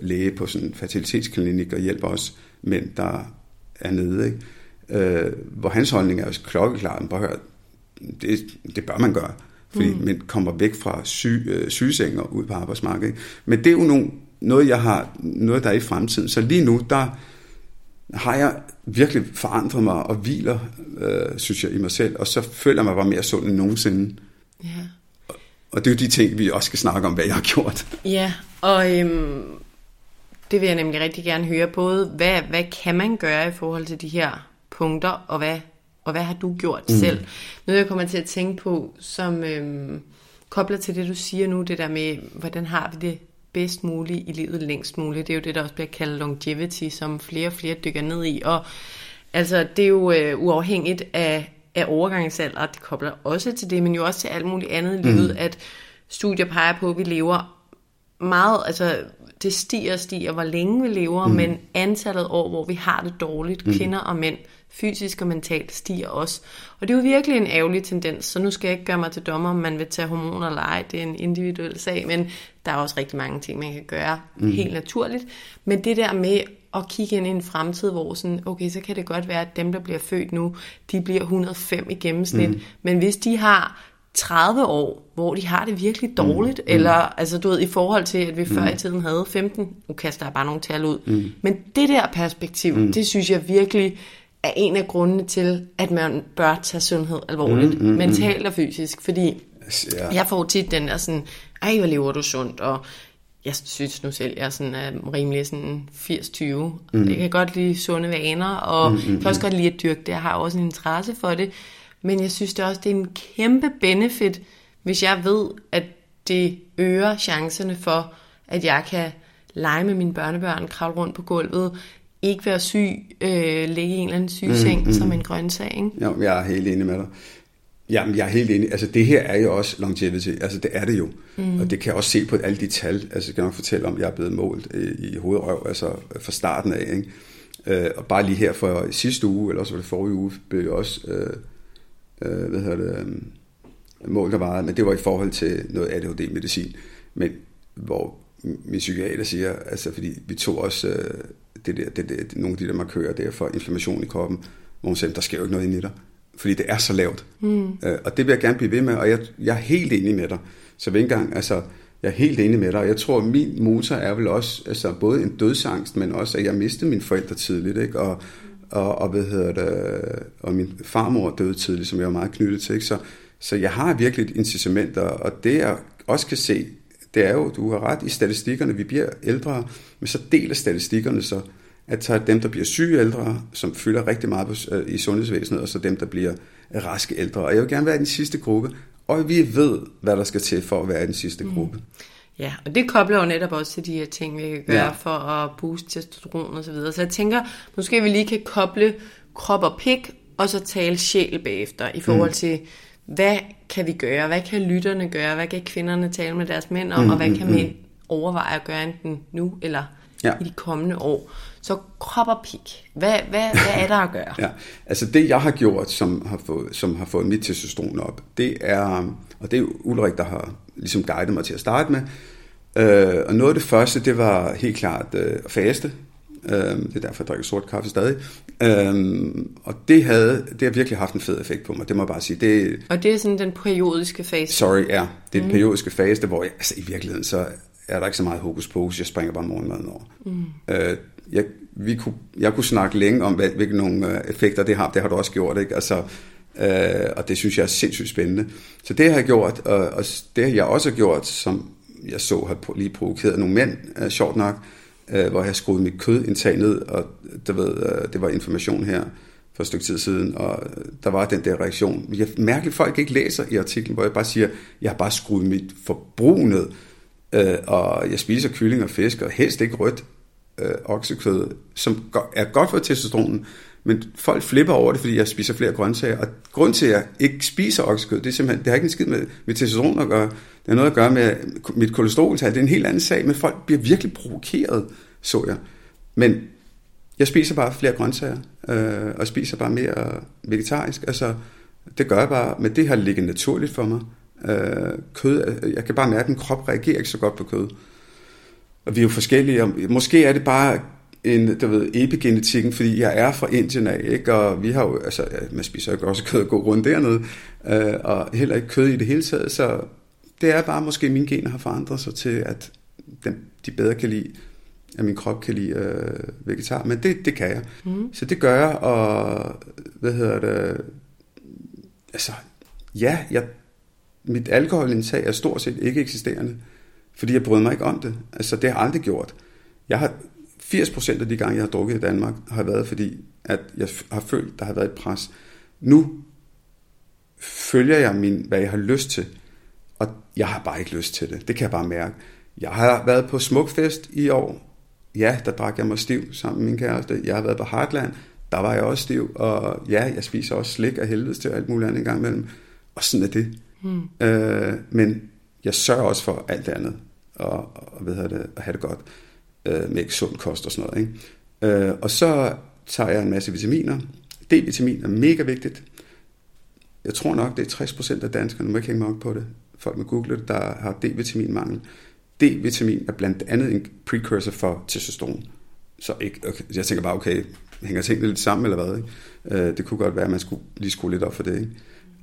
læge på sådan en fertilitetsklinik og hjælper også mænd, der er nede. Ikke? Øh, hvor hans holdning er jo klokkeklar. Bare hør, det, det bør man gøre, fordi mm. mænd kommer væk fra syg, øh, sygesenger ud på arbejdsmarkedet. Men det er jo nogle, noget, jeg har, noget, der er i fremtiden. Så lige nu, der, har jeg virkelig forandret mig og hviler, øh, synes jeg, i mig selv, og så føler jeg mig bare mere sund end nogensinde. Ja. Og det er jo de ting, vi også skal snakke om, hvad jeg har gjort. Ja, og øhm, det vil jeg nemlig rigtig gerne høre. Både, hvad, hvad kan man gøre i forhold til de her punkter, og hvad, og hvad har du gjort mm. selv? Noget, jeg kommer til at tænke på, som øhm, kobler til det, du siger nu, det der med, hvordan har vi det bedst muligt i livet længst muligt. Det er jo det, der også bliver kaldt longevity, som flere og flere dykker ned i. Og altså, det er jo øh, uafhængigt af, af overgangsalder, det kobler også til det, men jo også til alt muligt andet i livet, mm. at studier peger på, at vi lever meget, altså det stiger og stiger, hvor længe vi lever, mm. men antallet år, hvor vi har det dårligt, mm. kvinder og mænd, fysisk og mentalt, stiger også. Og det er jo virkelig en ærgerlig tendens, så nu skal jeg ikke gøre mig til dommer, om man vil tage hormoner eller ej, det er en individuel sag, men der er også rigtig mange ting, man kan gøre mm. helt naturligt. Men det der med at kigge ind i en fremtid, hvor sådan, okay, så kan det godt være, at dem, der bliver født nu, de bliver 105 i gennemsnit, mm. men hvis de har 30 år, hvor de har det virkelig dårligt, mm. eller altså du ved, i forhold til, at vi mm. før i tiden havde 15, nu kaster jeg bare nogle tal ud, mm. men det der perspektiv, mm. det synes jeg virkelig er en af grundene til, at man bør tage sundhed alvorligt, mm, mm, mentalt og fysisk, fordi ja. jeg får tit den der sådan, ej, hvor lever du sundt, og jeg synes nu selv, jeg er sådan, er rimelig sådan 80-20. Mm. Jeg kan godt lide sunde vaner, og mm, mm, kan også mm. godt lide at dyrke det. Jeg har også en interesse for det. Men jeg synes det også, det er en kæmpe benefit, hvis jeg ved, at det øger chancerne for, at jeg kan lege med mine børnebørn, kravle rundt på gulvet, ikke være syg, øh, ligge i en eller anden sygeseng mm, mm. som en grøntsag. Ikke? Jo, jeg er helt enig med dig. Jamen, jeg er helt enig. Altså, det her er jo også longevity. Altså, det er det jo. Mm. Og det kan jeg også se på alle de tal. Altså, jeg kan nok fortælle om, jeg er blevet målt i, i hovedrøv, altså fra starten af. Ikke? Øh, og bare lige her for sidste uge, eller også var det forrige uge, blev jeg også, øh, øh, hvad hedder det, øh, målt der var, men det var i forhold til noget ADHD-medicin. Men hvor min psykiater siger, altså fordi vi tog også øh, det der, det, det, nogle af de der markører der for inflammation i kroppen, hvor hun sagde, der sker jo ikke noget ind i dig fordi det er så lavt. Mm. Øh, og det vil jeg gerne blive ved med, og jeg, jeg er helt enig med dig. Så ved engang, altså, jeg er helt enig med dig, og jeg tror, at min motor er vel også altså, både en dødsangst, men også, at jeg mistede mine forældre tidligt, ikke? Og, og, og, hvad hedder det, og min farmor døde tidligt, som jeg var meget knyttet til. Ikke? Så, så jeg har virkelig et incitament, og det jeg også kan se, det er jo, du har ret i statistikkerne, vi bliver ældre, men så deler statistikkerne så, at så dem, der bliver syge ældre, som fylder rigtig meget øh, i sundhedsvæsenet, og så dem, der bliver raske ældre. Og jeg vil gerne være i den sidste gruppe, og vi ved, hvad der skal til for at være i den sidste mm. Ja, og det kobler jo netop også til de her ting, vi kan gøre ja. for at booste testosteron og så videre. Så jeg tænker, måske vi lige kan koble krop og pik, og så tale sjæl bagefter, i forhold mm. til, hvad kan vi gøre? Hvad kan lytterne gøre? Hvad kan kvinderne tale med deres mænd om? Mm, og hvad kan mm, mænd mm. overveje at gøre enten nu eller ja. i de kommende år? Så krop og pik. Hvad, hvad, hvad er der at gøre? ja, altså det jeg har gjort, som har fået, som har fået mit testosteron op, det er, og det er Ulrik, der har ligesom guidet mig til at starte med. Øh, og noget af det første, det var helt klart øh, at faste. Øh, det er derfor, jeg drikker sort kaffe stadig. Øh, og det, havde, det har virkelig haft en fed effekt på mig, det må jeg bare sige. Det, og det er sådan den periodiske fase? Sorry, ja. Det er den mm. periodiske fase, hvor jeg, altså i virkeligheden, så er der ikke så meget hokus pokus, jeg springer bare morgenmaden over. Mm. Øh, jeg, vi kunne, jeg kunne snakke længe om, hvad, hvilke nogle øh, effekter det har. Det har du også gjort, ikke? Altså, øh, og det synes jeg er sindssygt spændende. Så det har jeg gjort, og, og det jeg også gjort, som jeg så har lige provokeret nogle mænd, øh, sjovt nok, øh, hvor jeg skruede mit kødindtag ned, og der ved, øh, det var information her for et stykke tid siden, og der var den der reaktion. Jeg mærker, at folk ikke læser i artiklen, hvor jeg bare siger, jeg har bare skruet mit forbrug ned, øh, og jeg spiser kylling og fisk, og helst ikke rødt øh, oksekød, som er godt for testosteronen, men folk flipper over det, fordi jeg spiser flere grøntsager. Og grund til, at jeg ikke spiser oksekød, det, er simpelthen, det har ikke en skid med, med testosteron at gøre. Det har noget at gøre med mit kolesteroltal. Det er en helt anden sag, men folk bliver virkelig provokeret, så jeg. Men jeg spiser bare flere grøntsager, øh, og spiser bare mere vegetarisk. Altså, det gør jeg bare, men det har ligget naturligt for mig. Øh, kød, øh, jeg kan bare mærke, at min krop reagerer ikke så godt på kød. Og vi er jo forskellige. Og måske er det bare en, du ved, epigenetikken, fordi jeg er fra Indien af, ikke? og vi har jo, altså, man spiser jo også kød og gå rundt dernede, øh, og heller ikke kød i det hele taget, så det er bare måske, at mine gener har forandret sig til, at dem, de bedre kan lide at min krop kan lide øh, vegetar, men det, det kan jeg. Mm. Så det gør jeg, og hvad hedder det, altså, ja, jeg, mit alkoholindtag er stort set ikke eksisterende, fordi jeg bryder mig ikke om det. Altså, det har jeg aldrig gjort. Jeg har 80% af de gange, jeg har drukket i Danmark, har været fordi, at jeg har følt, der har været et pres. Nu følger jeg min, hvad jeg har lyst til, og jeg har bare ikke lyst til det. Det kan jeg bare mærke. Jeg har været på Smukfest i år. Ja, der drak jeg mig stiv sammen med min kæreste. Jeg har været på Heartland. Der var jeg også stiv. Og ja, jeg spiser også slik af helvede til alt muligt andet en gang imellem. Og sådan er det. Hmm. Øh, men jeg sørger også for alt det andet. Og, og ved det, at have det godt øh, med sund kost og sådan noget. Ikke? Øh, og så tager jeg en masse vitaminer. D-vitamin er mega vigtigt. Jeg tror nok, det er 60% af danskerne, må ikke hænge mig op på det, folk med Google, der har D-vitaminmangel. D-vitamin er blandt andet en precursor for testosteron. Så ikke, okay, jeg tænker bare, okay, hænger tingene lidt sammen eller hvad? Ikke? Øh, det kunne godt være, at man skulle lige skrue lidt op for det. Ikke?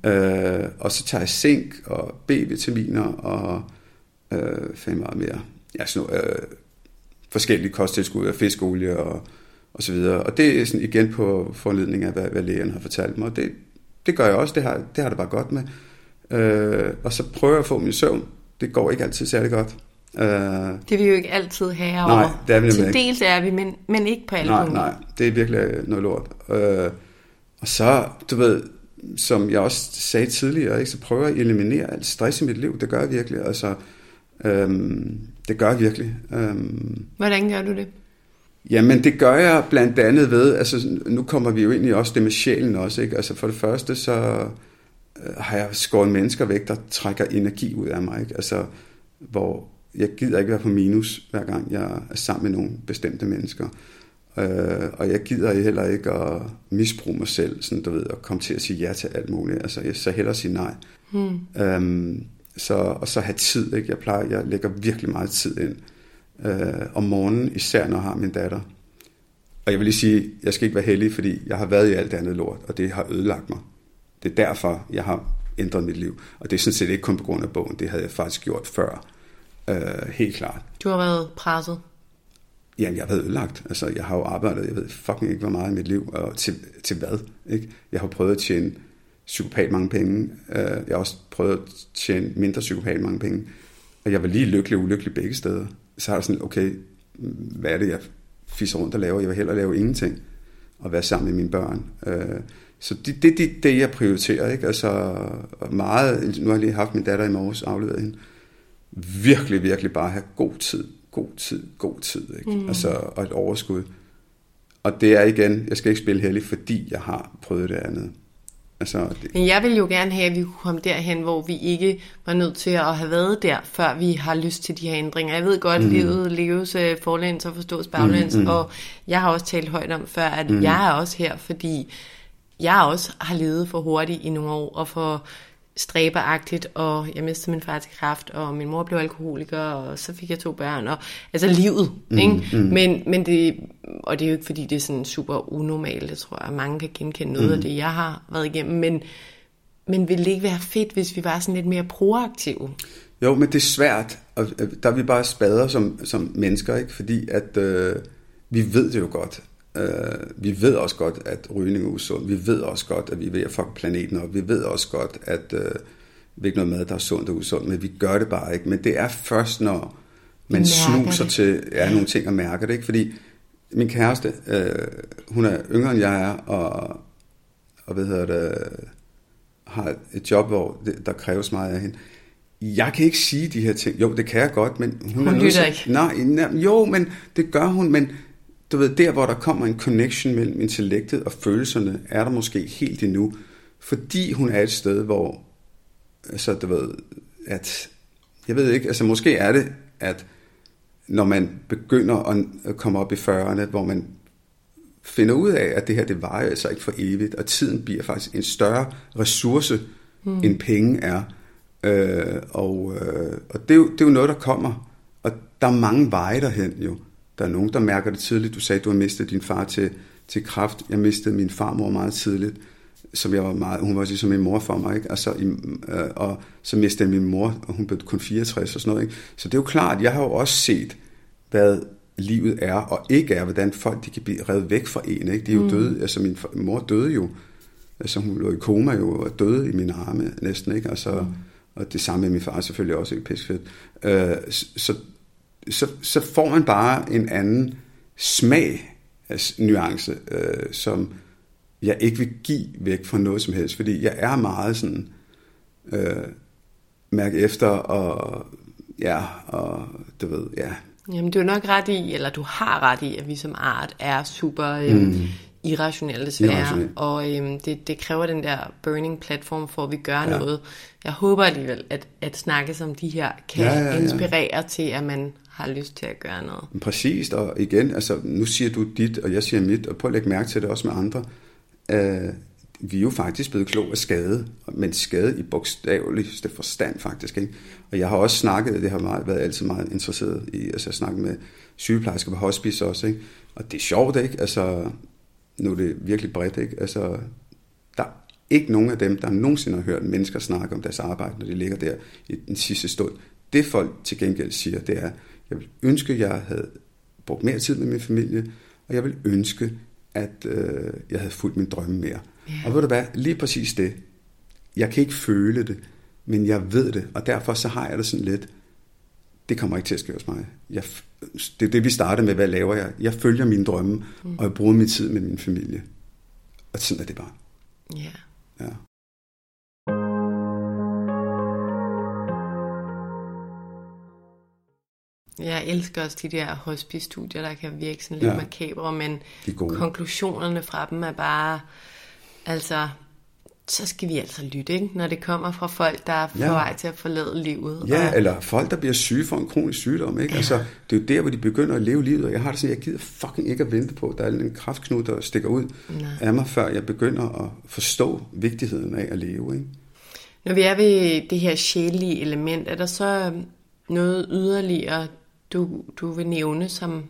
Øh, og så tager jeg zink og B-vitaminer og øh, fandme meget mere. Ja, sådan noget, øh, forskellige kosttilskud af fiskolie og, og så videre. Og det er sådan igen på foranledning af, hvad, hvad lægen har fortalt mig. Og det, det gør jeg også, det har, det har det bare godt med. Øh, og så prøver jeg at få min søvn. Det går ikke altid særlig godt. Øh, det vil vi jo ikke altid have over. Nej, det er vi Til dels er vi, men, men ikke på alle Nej, punkter. nej, det er virkelig noget lort. Øh, og så, du ved, som jeg også sagde tidligere, ikke, så prøver jeg at eliminere alt stress i mit liv. Det gør jeg virkelig. Altså, øhm, det gør jeg virkelig. Øhm, Hvordan gør du det? Jamen, det gør jeg blandt andet ved, altså nu kommer vi jo ind i også det med sjælen også, ikke? Altså for det første, så øh, har jeg skåret mennesker væk, der trækker energi ud af mig, ikke? Altså, hvor jeg gider ikke være på minus, hver gang jeg er sammen med nogle bestemte mennesker. Øh, og jeg gider heller ikke at misbruge mig selv, sådan du ved, og komme til at sige ja til alt muligt. Altså, jeg så hellere sige nej. Hmm. Øhm, så, og så have tid, ikke? Jeg plejer, jeg lægger virkelig meget tid ind øh, om morgenen, især når jeg har min datter. Og jeg vil lige sige, jeg skal ikke være heldig, fordi jeg har været i alt det andet lort, og det har ødelagt mig. Det er derfor, jeg har ændret mit liv. Og det er sådan set ikke kun på grund af bogen, det havde jeg faktisk gjort før. Øh, helt klart. Du har været presset? Jamen, jeg har været ødelagt. Altså, jeg har jo arbejdet, jeg ved fucking ikke, hvor meget i mit liv, og til, til hvad, ikke? Jeg har prøvet at tjene psykopat mange penge. Øh, jeg har også prøvet at tjene mindre psykopat mange penge. Og jeg var lige lykkelig og ulykkelig begge steder så er det sådan, okay, hvad er det, jeg fisser rundt og laver? Jeg vil hellere lave ingenting og være sammen med mine børn. Øh, så det er det, det, det, jeg prioriterer. Ikke? Altså, meget, nu har jeg lige haft min datter i morges, afleveret hende. Virkelig, virkelig bare have god tid, god tid, god tid. Ikke? Mm. Altså, og et overskud. Og det er igen, jeg skal ikke spille heldig, fordi jeg har prøvet det andet. Altså, det... Men jeg vil jo gerne have, at vi kunne komme derhen, hvor vi ikke var nødt til at have været der, før vi har lyst til de her ændringer. Jeg ved godt, mm. livet leves uh, forlæns og forstås baglæns, mm, mm. og jeg har også talt højt om før, at mm. jeg er også her, fordi jeg også har levet for hurtigt i nogle år, og for stræberagtigt, og jeg mistede min far til kræft, og min mor blev alkoholiker, og så fik jeg to børn, og altså livet, mm, ikke? Mm. Men, men det, og det er jo ikke fordi, det er sådan super unormalt, jeg tror, at mange kan genkende noget mm. af det, jeg har været igennem, men, men ville det ikke være fedt, hvis vi var sådan lidt mere proaktive? Jo, men det er svært, og øh, der er vi bare spader som, som mennesker, ikke? fordi at øh, vi ved det jo godt, Øh, vi ved også godt, at rygning er usund. Vi ved også godt, at vi er ved at fuck planeten op. Vi ved også godt, at øh, vi ikke noget mad, der er sundt og usundt, men vi gør det bare ikke. Men det er først, når man snuser det. til ja, nogle ting og mærker det. Ikke? Fordi min kæreste, øh, hun er yngre end jeg er, og, og hvad hedder det, har et job, hvor det, der kræves meget af hende. Jeg kan ikke sige de her ting. Jo, det kan jeg godt, men hun, hun lytter ikke. Nej, nej, jo, men det gør hun, men du ved, der hvor der kommer en connection mellem intellektet og følelserne, er der måske helt endnu, fordi hun er et sted, hvor, altså du ved, at, jeg ved ikke, altså måske er det, at når man begynder at komme op i 40'erne, hvor man finder ud af, at det her, det varer altså ikke for evigt, og tiden bliver faktisk en større ressource, mm. end penge er. Øh, og øh, og det, er jo, det er jo noget, der kommer, og der er mange veje derhen jo. Der er nogen, der mærker det tidligt. Du sagde, at du har mistet din far til, til kraft. Jeg mistede min farmor meget tidligt, som jeg var meget, hun var ligesom en mor for mig. Ikke? Altså, i, øh, og så mistede jeg min mor, og hun blev kun 64 og sådan noget. Ikke? Så det er jo klart, jeg har jo også set, hvad livet er og ikke er, hvordan folk de kan blive revet væk fra en. Ikke? De er jo mm. døde, altså min mor døde jo, altså hun lå i koma jo og døde i mine arme næsten, ikke? Altså, mm. og det samme med min far selvfølgelig også, ikke piskefedt. Øh, så, så, så får man bare en anden smag, altså, nuance, øh, som jeg ikke vil give væk fra noget som helst, fordi jeg er meget sådan, øh, mærke efter, og ja, og du ved, ja. Jamen, du er nok ret i, eller du har ret i, at vi som art er super øhm, mm. irrationelle desværre, Irrationel. og øhm, det, det kræver den der burning platform for, at vi gør ja. noget. Jeg håber alligevel, at, at snakke som de her kan ja, ja, ja. inspirere til, at man har lyst til at gøre noget. Præcis, og igen, altså nu siger du dit, og jeg siger mit, og prøv at lægge mærke til det også med andre. Uh, vi er jo faktisk blevet klog af skade, men skade i bogstaveligste forstand faktisk. Ikke? Og jeg har også snakket, det har meget, været altid meget interesseret i, altså jeg snakket med sygeplejersker på hospice også, ikke? og det er sjovt, ikke? Altså, nu er det virkelig bredt, ikke? Altså, der er ikke nogen af dem, der nogensinde har hørt mennesker snakke om deres arbejde, når de ligger der i den sidste stund. Det folk til gengæld siger, det er, jeg vil ønske, at jeg havde brugt mere tid med min familie, og jeg vil ønske, at øh, jeg havde fulgt min drømme mere. Yeah. Og ved du hvad, lige præcis det. Jeg kan ikke føle det, men jeg ved det, og derfor så har jeg det sådan lidt, det kommer ikke til at ske hos mig. Jeg, det er det, vi startede med, hvad laver jeg? Jeg følger mine drømme, mm. og jeg bruger min tid med min familie. Og sådan er det bare. Yeah. Ja. Jeg elsker også de der hospice-studier, der kan virke sådan lidt ja. makabre, men konklusionerne fra dem er bare, altså, så skal vi altså lytte, ikke? når det kommer fra folk, der er på ja. vej til at forlade livet. Ja, og... eller folk, der bliver syge for en kronisk sygdom. Ikke? Ja. Altså, det er jo der, hvor de begynder at leve livet, og jeg har det sådan, jeg gider fucking ikke at vente på, der er en kraftknud, der stikker ud Nej. af mig, før jeg begynder at forstå vigtigheden af at leve. Ikke? Når vi er ved det her sjælige element, er der så noget yderligere, du, du vil nævne, som,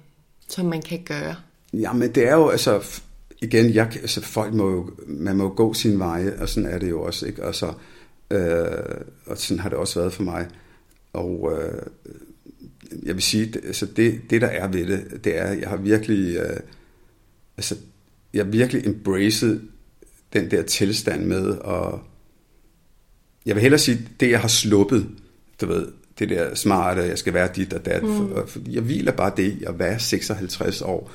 som man kan gøre? Jamen, det er jo, altså, igen, jeg, altså, folk må jo, man må jo gå sin veje, og sådan er det jo også, ikke? Altså, øh, og sådan har det også været for mig. Og øh, jeg vil sige, altså det, det der er ved det, det er, jeg har virkelig, øh, altså, jeg har virkelig embraced den der tilstand med, og jeg vil hellere sige, det jeg har sluppet, du ved, det der smarte, jeg skal være dit og dat, mm. for, for jeg hviler bare det at være 56 år,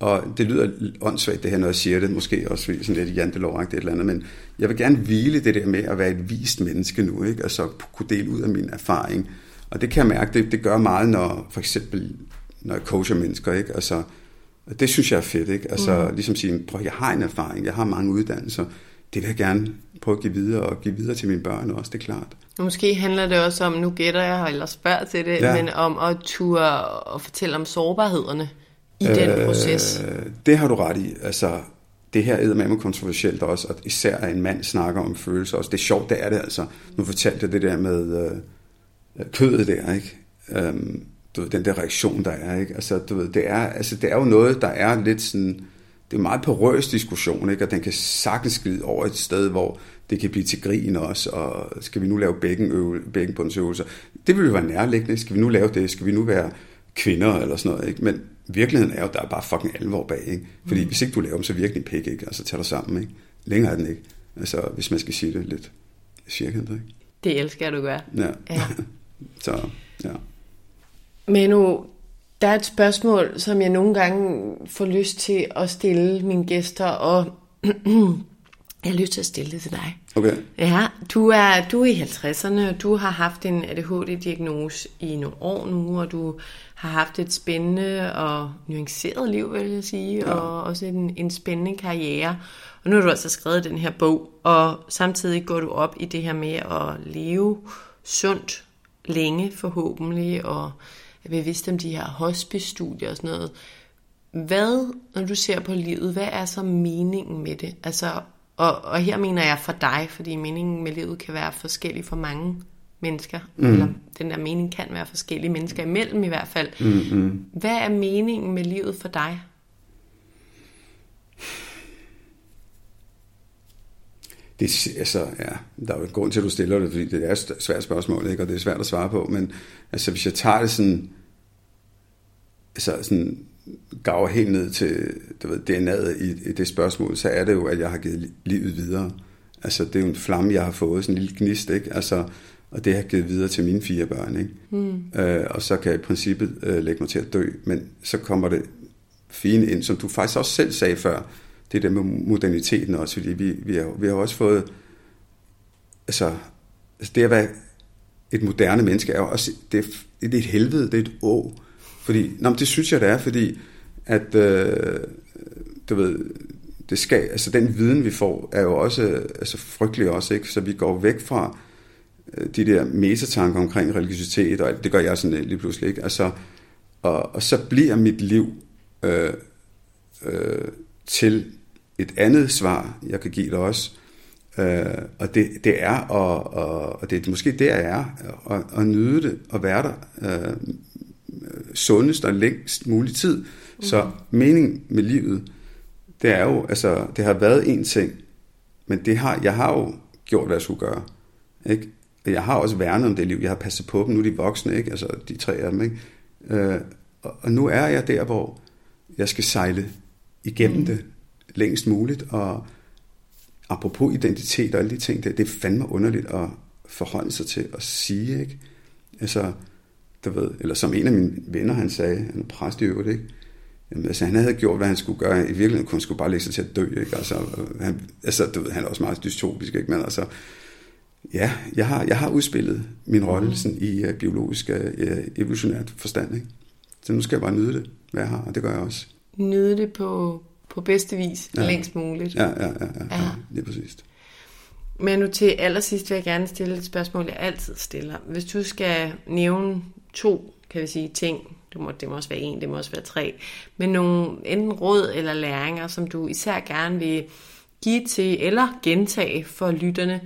og det lyder åndssvagt det her, når jeg siger det, måske også sådan lidt jantelovagtigt eller andet, men jeg vil gerne hvile det der med at være et vist menneske nu, ikke? altså kunne dele ud af min erfaring. Og det kan jeg mærke, det, det gør meget, når for eksempel, når jeg coacher mennesker, ikke? Altså, det synes jeg er fedt, ikke? Altså, mm. ligesom sige, prøv, jeg har en erfaring, jeg har mange uddannelser, det vil jeg gerne prøve at give videre, og give videre til mine børn også, det er klart. Måske handler det også om, nu gætter jeg, eller spørger til det, ja. men om at ture og fortælle om sårbarhederne i øh, den proces? Det har du ret i. Altså, det her er med kontroversielt også, og især at en mand snakker om følelser også. Det er sjovt, det er det altså. Nu fortalte jeg det der med øh, kødet der, ikke? Øhm, du ved, den der reaktion, der er, ikke? Altså, du ved, det er, altså, det er jo noget, der er lidt sådan, det er en meget porøs diskussion, ikke? og den kan sagtens skride over et sted, hvor det kan blive til grin også, og skal vi nu lave bækkenbundsøvelser? Det vil jo være nærliggende. Skal vi nu lave det? Skal vi nu være kvinder eller sådan noget? Ikke? Men virkeligheden er jo, der er bare fucking alvor bag, ikke? Fordi mm. hvis ikke du laver dem, så virkelig pik, ikke? Altså, tag dig sammen, ikke? Længere er den ikke. Altså, hvis man skal sige det lidt firkantet, ikke? Det elsker du gør. Ja. ja. så, ja. Menu, der er et spørgsmål, som jeg nogle gange får lyst til at stille mine gæster, og jeg har lyst til at stille det til dig. Okay. Ja, du er, du er i 50'erne, og du har haft en ADHD-diagnose i nogle år nu, og du har haft et spændende og nuanceret liv, vil jeg sige, ja. og også en, en spændende karriere. Og nu har du altså skrevet den her bog, og samtidig går du op i det her med at leve sundt længe forhåbentlig, og er bevidst om de her hospice-studier og sådan noget. Hvad, når du ser på livet, hvad er så meningen med det? Altså, og, og her mener jeg for dig, fordi meningen med livet kan være forskellig for mange mennesker. Mm. Eller den der mening kan være forskellige mennesker imellem i hvert fald. Mm-hmm. Hvad er meningen med livet for dig? Det, altså, ja, der er jo en grund til, at du stiller det, fordi det er et svært spørgsmål, ikke? og det er svært at svare på, men altså, hvis jeg tager det sådan altså sådan, gaver helt ned til du ved, DNA'et i, i det spørgsmål, så er det jo, at jeg har givet livet videre. Altså, det er jo en flamme, jeg har fået, sådan en lille gnist, ikke? Altså, og det har jeg givet videre til mine fire børn, ikke? Mm. Øh, og så kan jeg i princippet øh, lægge mig til at dø, men så kommer det fine ind, som du faktisk også selv sagde før, det der med moderniteten også, fordi vi, vi, har, vi har også fået, altså, altså det at være et moderne menneske er jo også, det er, det er et helvede, det er et å, fordi, nå, det synes jeg, det er, fordi at, øh, du ved, det skal, altså den viden, vi får, er jo også altså frygtelig også, ikke? Så vi går væk fra øh, de der metatanker omkring religiøsitet, og det gør jeg sådan lige pludselig, ikke? Altså, og, og så bliver mit liv øh, øh, til et andet svar, jeg kan give dig også, øh, og det, det er, og, og, og det er måske der, jeg er, at, at nyde det, og være der øh, sundest og længst mulig tid. Mm. Så meningen med livet, det er jo, altså, det har været en ting, men det har, jeg har jo gjort, hvad jeg skulle gøre. Ikke? Jeg har også værnet om det liv, jeg har passet på dem, nu er de voksne, ikke? altså de tre af dem. Ikke? Øh, og, og nu er jeg der, hvor jeg skal sejle igennem mm. det længst muligt, og apropos identitet og alle de ting, det, det er fandme underligt at forholde sig til at sige, ikke? Altså, du ved, eller som en af mine venner, han sagde, en præst i øvrigt, ikke? Jamen, altså, han havde gjort, hvad han skulle gøre. I virkeligheden kunne han skulle bare lægge sig til at dø, ikke? Altså, han, altså, du ved, han er også meget dystopisk, ikke? Men altså, ja, jeg har, jeg har udspillet min rolle mm. sådan, i uh, biologisk, uh, evolutionært forstand, ikke? Så nu skal jeg bare nyde det, hvad jeg har, og det gør jeg også. Nyde det på, på bedste vis, ja. længst muligt. Ja, ja, ja, ja, ja. ja. lige præcis. Men nu til allersidst vil jeg gerne stille et spørgsmål, jeg altid stiller. Hvis du skal nævne to, kan vi sige, ting, det må, det må også være en, det må også være tre, men nogle enten råd eller læringer, som du især gerne vil give til eller gentage for lytterne,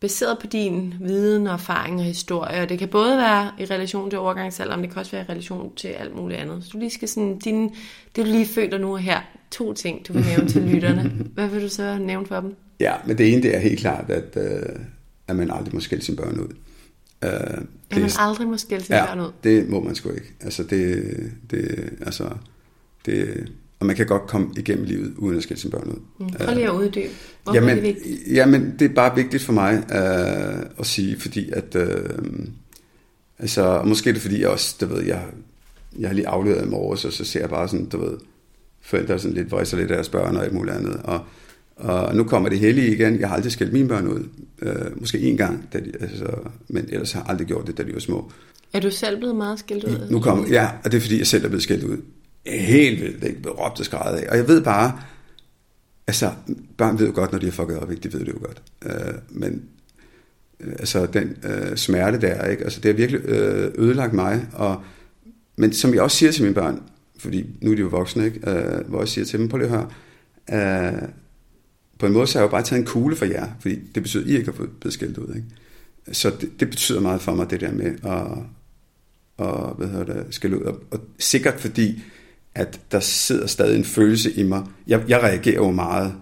baseret på din viden og erfaring og historie. Og det kan både være i relation til overgangsalder, men det kan også være i relation til alt muligt andet. Så du lige skal sådan, din, det du lige føler nu her, to ting, du vil nævne til lytterne. Hvad vil du så nævne for dem? Ja, men det ene det er helt klart, at, øh, at man aldrig må skælde sine børn ud. Uh, det, at man aldrig må skælde sine ja, børn ud? det må man sgu ikke. Altså det, det, altså, det, og man kan godt komme igennem livet uden at skille sine børn ud. Mm. Prøv lige at uddybe. Hvorfor jamen, er det vigtigt? Jamen, det er bare vigtigt for mig uh, at sige, fordi at, uh, altså, måske er det fordi, jeg også, du ved, jeg, jeg har lige afleveret i morges, og så ser jeg bare sådan, du ved, forældre sådan lidt vejser lidt af deres børn og alt muligt andet, og, og nu kommer det hellige igen. Jeg har aldrig skældt mine børn ud. Uh, måske én gang, da de, altså, men ellers har jeg aldrig gjort det, da de var små. Er du selv blevet meget skældt ud? Nu kommer, ja, og det er fordi, jeg selv er blevet skældt ud helt vildt, ikke? råbt og af. Og jeg ved bare, altså, børn ved jo godt, når de har fucket op, ikke? De ved det jo godt. Øh, men øh, altså, den øh, smerte der, ikke? Altså, det har virkelig øh, ødelagt mig. Og, men som jeg også siger til mine børn, fordi nu er de jo voksne, ikke? Øh, hvor jeg siger til dem, prøv lige at høre, øh, på en måde så har jeg jo bare taget en kugle for jer, fordi det betyder, at I ikke har fået beskilt ud. Ikke? Så det, det betyder meget for mig, det der med at, og, hvad hedder det, skælde ud. Og, og sikkert fordi, at der sidder stadig en følelse i mig. Jeg, jeg reagerer jo meget,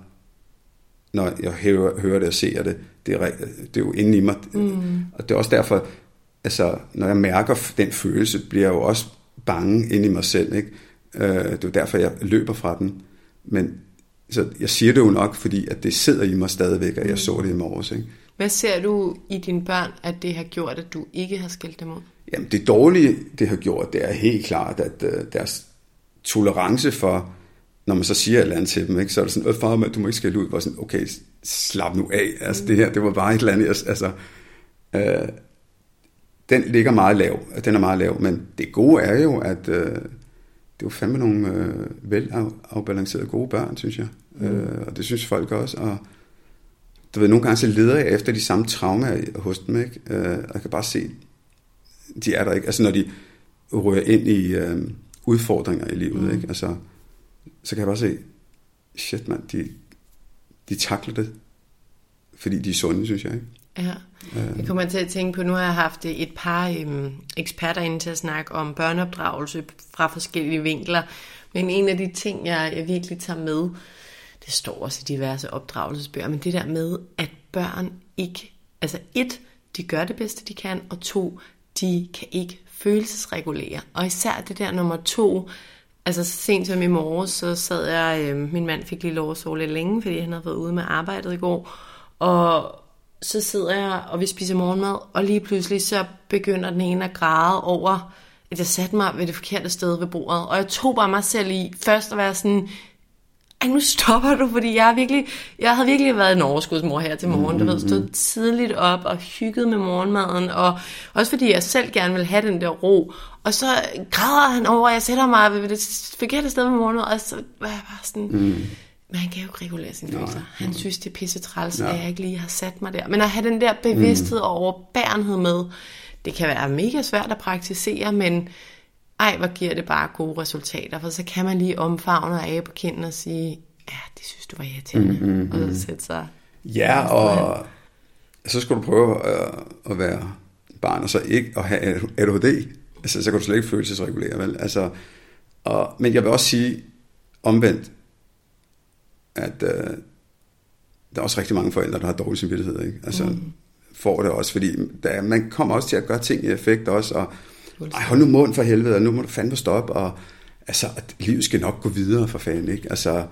når jeg hører, hører det og ser det. Det er, det er jo inde i mig. Mm. Og det er også derfor, altså, når jeg mærker den følelse, bliver jeg jo også bange inde i mig selv. Ikke? Øh, det er derfor, jeg løber fra den. Men så jeg siger det jo nok, fordi at det sidder i mig stadigvæk, og jeg mm. så det i morges. Ikke? Hvad ser du i dine børn, at det har gjort, at du ikke har skældt dem ud? Jamen det dårlige, det har gjort, det er helt klart, at uh, deres tolerance for, når man så siger et eller andet til dem, ikke, så er det sådan, far, du må ikke skælde ud, hvor sådan, okay, slap nu af, altså det her, det var bare et eller andet, altså, øh, den ligger meget lav, den er meget lav, men det gode er jo, at øh, det jo fandme nogle øh, velafbalancerede gode børn, synes jeg, mm. øh, og det synes folk også, og du ved, nogle gange så leder jeg efter de samme traumer hos dem, ikke? Øh, og jeg kan bare se, de er der ikke, altså når de rører ind i, øh, udfordringer i livet, mm. ikke? Altså, så kan jeg bare se, shit mand, de, de takler det, fordi de er sunde, synes jeg, ikke? Ja, Øh. jeg kommer til at tænke på, nu har jeg haft øh, et par øhm, eksperter inde til at snakke om børneopdragelse fra forskellige vinkler, men en af de ting, jeg, jeg virkelig tager med, det står også i diverse opdragelsesbøger, men det der med, at børn ikke, altså et, de gør det bedste, de kan, og to, de kan ikke følelsesregulere. Og især det der nummer to, altså så sent som i morges, så sad jeg, øh, min mand fik lige lov at sove lidt længe, fordi han havde været ude med arbejdet i går, og så sidder jeg, og vi spiser morgenmad, og lige pludselig så begynder den ene at græde over, at jeg satte mig ved det forkerte sted ved bordet. Og jeg tog bare mig selv i først at være sådan, ej, nu stopper du, fordi jeg, virkelig, jeg havde virkelig været en overskudsmor her til morgen. Du ved, stået tidligt op og hygget med morgenmaden, og også fordi jeg selv gerne vil have den der ro. Og så græder han over, at jeg sætter mig ved det forkerte sted med morgenmad, og så var jeg bare sådan... Mm. Men han kan jo ikke regulere sine følelser. Han synes, det er pisse træls, at jeg ikke lige har sat mig der. Men at have den der bevidsthed mm. og overbærenhed med, det kan være mega svært at praktisere, men ej, hvor giver det bare gode resultater, for så kan man lige omfavne og af på kinden og sige, ja, det synes du var irriterende, mm, mm, mm. og så sætte sig... Ja, og så skal du prøve at, at være barn, og så ikke at have ADHD, altså, så kan du slet ikke følelsesregulere, vel? Altså, og, men jeg vil også sige omvendt, at øh, der er også rigtig mange forældre, der har dårlig samvittighed, ikke? Altså, mm. får det også, fordi der, man kommer også til at gøre ting i effekt også, og ej, hold nu mund for helvede, og nu må du fandme stoppe, og altså, at livet skal nok gå videre for fanden, ikke? Altså,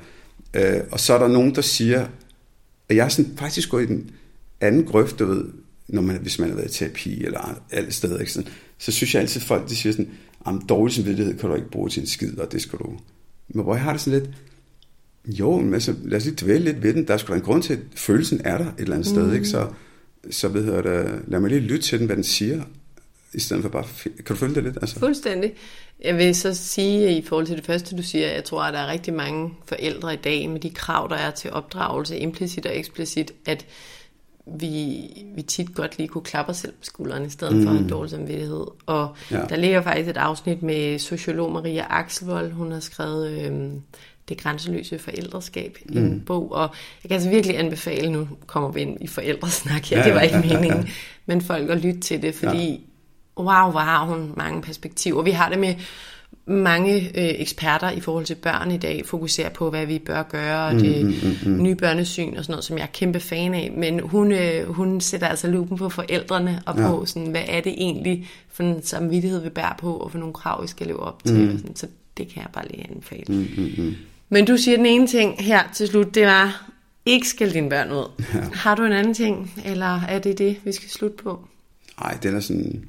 øh, og så er der nogen, der siger, at jeg er sådan faktisk gået i den anden grøft, du ved, når man, hvis man har været i terapi eller alle steder, ikke? Sådan, så synes jeg altid, at folk de siger sådan, dårlig samvittighed kan du ikke bruge til en skid, og det skal du... Men hvor jeg har det sådan lidt, jo, men altså, lad os lige dvæle lidt ved den. Der er sgu da en grund til, at følelsen er der et eller andet mm. sted, ikke? Så, så ved jeg, det, lad mig lige lytte til den, hvad den siger, i stedet for bare, kan du følge det lidt? Altså? Fuldstændig. Jeg vil så sige, i forhold til det første, du siger, jeg tror, at der er rigtig mange forældre i dag med de krav, der er til opdragelse, implicit og eksplicit, at vi, vi tit godt lige kunne klappe os selv på skulderen, i stedet mm. for en dårlig samvittighed. Og ja. der ligger faktisk et afsnit med sociolog Maria Axelvold. Hun har skrevet øhm, Det grænseløse forældreskab mm. en bog, og jeg kan altså virkelig anbefale, nu kommer vi ind i forældresnak her, ja, det var ikke ja, meningen, ja, ja. men folk at lytte til det, fordi ja wow, hvor har hun mange perspektiver. Vi har det med mange øh, eksperter i forhold til børn i dag, fokuserer på, hvad vi bør gøre, og det mm, mm, mm, nye børnesyn og sådan noget, som jeg er kæmpe fan af. Men hun, øh, hun sætter altså lupen på forældrene og på, sådan, hvad er det egentlig for en samvittighed, vi bærer på, og for nogle krav, vi skal leve op til. Mm. Sådan, så det kan jeg bare lige anbefale. Mm, mm, mm. Men du siger den ene ting her til slut, det var, ikke skal dine børn ud. Ja. Har du en anden ting, eller er det det, vi skal slutte på? Nej, den er sådan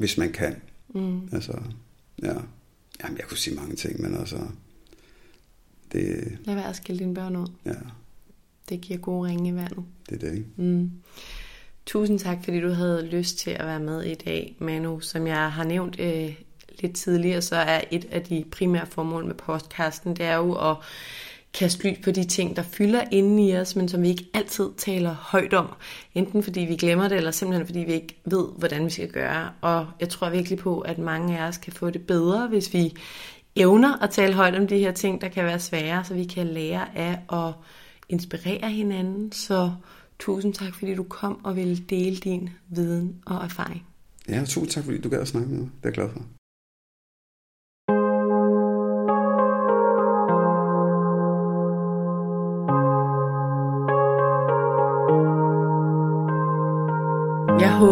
hvis man kan. Mm. Altså, ja. Jamen, jeg kunne sige mange ting, men altså... Det... Lad være at skille dine børn ud. Ja. Det giver gode ringe i vandet. Det er det, ikke? Mm. Tusind tak, fordi du havde lyst til at være med i dag, Manu. Som jeg har nævnt øh, lidt tidligere, så er et af de primære formål med podcasten, det er jo at kaste lys på de ting, der fylder inde i os, men som vi ikke altid taler højt om. Enten fordi vi glemmer det, eller simpelthen fordi vi ikke ved, hvordan vi skal gøre. Og jeg tror virkelig på, at mange af os kan få det bedre, hvis vi evner at tale højt om de her ting, der kan være svære, så vi kan lære af at inspirere hinanden. Så tusind tak, fordi du kom og ville dele din viden og erfaring. Ja, tusind tak, fordi du gad at snakke med mig. Det er jeg glad for.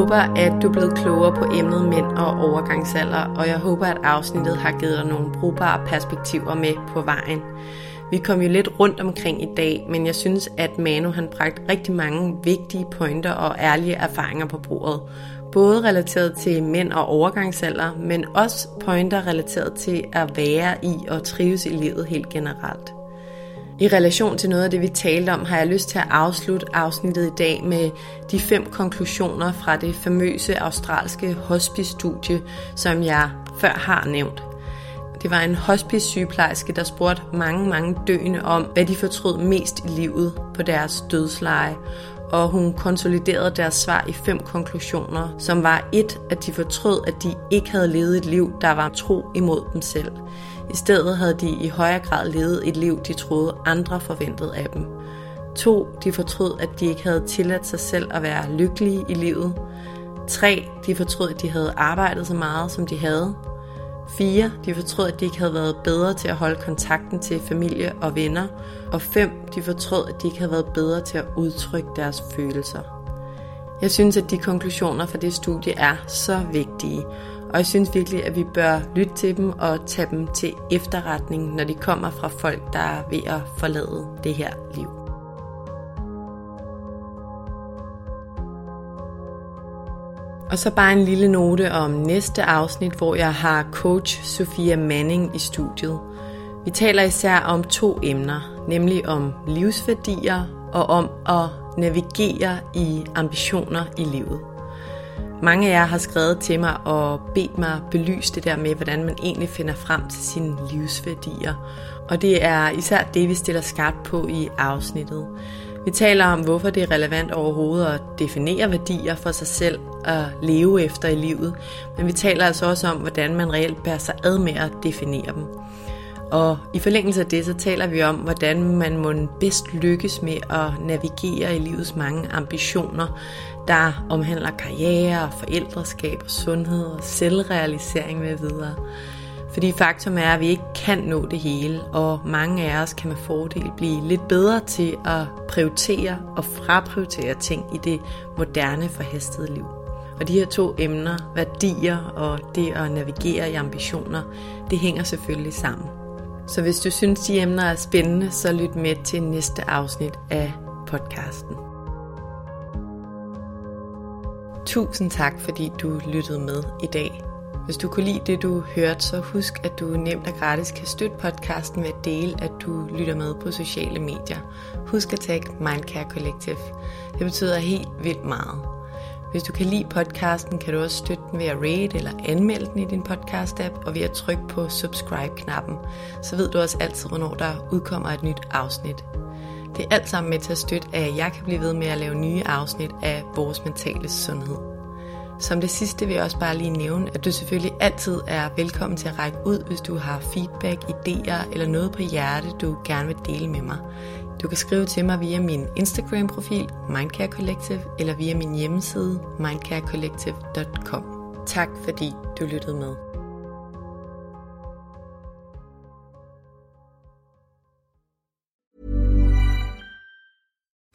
Håber, at du er blevet klogere på emnet mænd og overgangsalder, og jeg håber, at afsnittet har givet dig nogle brugbare perspektiver med på vejen. Vi kom jo lidt rundt omkring i dag, men jeg synes, at Manu han bragt rigtig mange vigtige pointer og ærlige erfaringer på bordet. Både relateret til mænd og overgangsalder, men også pointer relateret til at være i og trives i livet helt generelt. I relation til noget af det, vi talte om, har jeg lyst til at afslutte afsnittet i dag med de fem konklusioner fra det famøse australske hospice-studie, som jeg før har nævnt. Det var en hospice-sygeplejerske, der spurgte mange, mange døende om, hvad de fortrød mest i livet på deres dødsleje, og hun konsoliderede deres svar i fem konklusioner, som var et, at de fortrød, at de ikke havde levet et liv, der var tro imod dem selv. I stedet havde de i højere grad levet et liv, de troede andre forventede af dem. 2. De fortrød, at de ikke havde tilladt sig selv at være lykkelige i livet. 3. De fortrød, at de havde arbejdet så meget, som de havde. 4. De fortrød, at de ikke havde været bedre til at holde kontakten til familie og venner. Og 5. De fortrød, at de ikke havde været bedre til at udtrykke deres følelser. Jeg synes, at de konklusioner fra det studie er så vigtige, og jeg synes virkelig, at vi bør lytte til dem og tage dem til efterretning, når de kommer fra folk, der er ved at forlade det her liv. Og så bare en lille note om næste afsnit, hvor jeg har coach Sofia Manning i studiet. Vi taler især om to emner, nemlig om livsværdier og om at navigere i ambitioner i livet. Mange af jer har skrevet til mig og bedt mig belyse det der med, hvordan man egentlig finder frem til sine livsværdier. Og det er især det, vi stiller skarpt på i afsnittet. Vi taler om, hvorfor det er relevant overhovedet at definere værdier for sig selv og leve efter i livet. Men vi taler altså også om, hvordan man reelt bærer sig ad med at definere dem. Og i forlængelse af det, så taler vi om, hvordan man må bedst lykkes med at navigere i livets mange ambitioner, der omhandler karriere, forældreskab og sundhed og selvrealisering med videre. Fordi faktum er, at vi ikke kan nå det hele, og mange af os kan med fordel blive lidt bedre til at prioritere og fraprioritere ting i det moderne forhastede liv. Og de her to emner, værdier og det at navigere i ambitioner, det hænger selvfølgelig sammen. Så hvis du synes, de emner er spændende, så lyt med til næste afsnit af podcasten. Tusind tak, fordi du lyttede med i dag. Hvis du kunne lide det, du hørte, så husk, at du nemt og gratis kan støtte podcasten ved at dele, at du lytter med på sociale medier. Husk at tagge Mindcare Collective. Det betyder helt vildt meget. Hvis du kan lide podcasten, kan du også støtte den ved at rate eller anmelde den i din podcast-app, og ved at trykke på subscribe-knappen. Så ved du også altid, hvornår der udkommer et nyt afsnit. Det er alt sammen med til at støtte, at jeg kan blive ved med at lave nye afsnit af vores mentale sundhed. Som det sidste vil jeg også bare lige nævne, at du selvfølgelig altid er velkommen til at række ud, hvis du har feedback, idéer eller noget på hjerte, du gerne vil dele med mig. Du kan skrive til mig via min Instagram-profil, Mindcare Collective, eller via min hjemmeside, mindcarecollective.com. Tak fordi du lyttede med.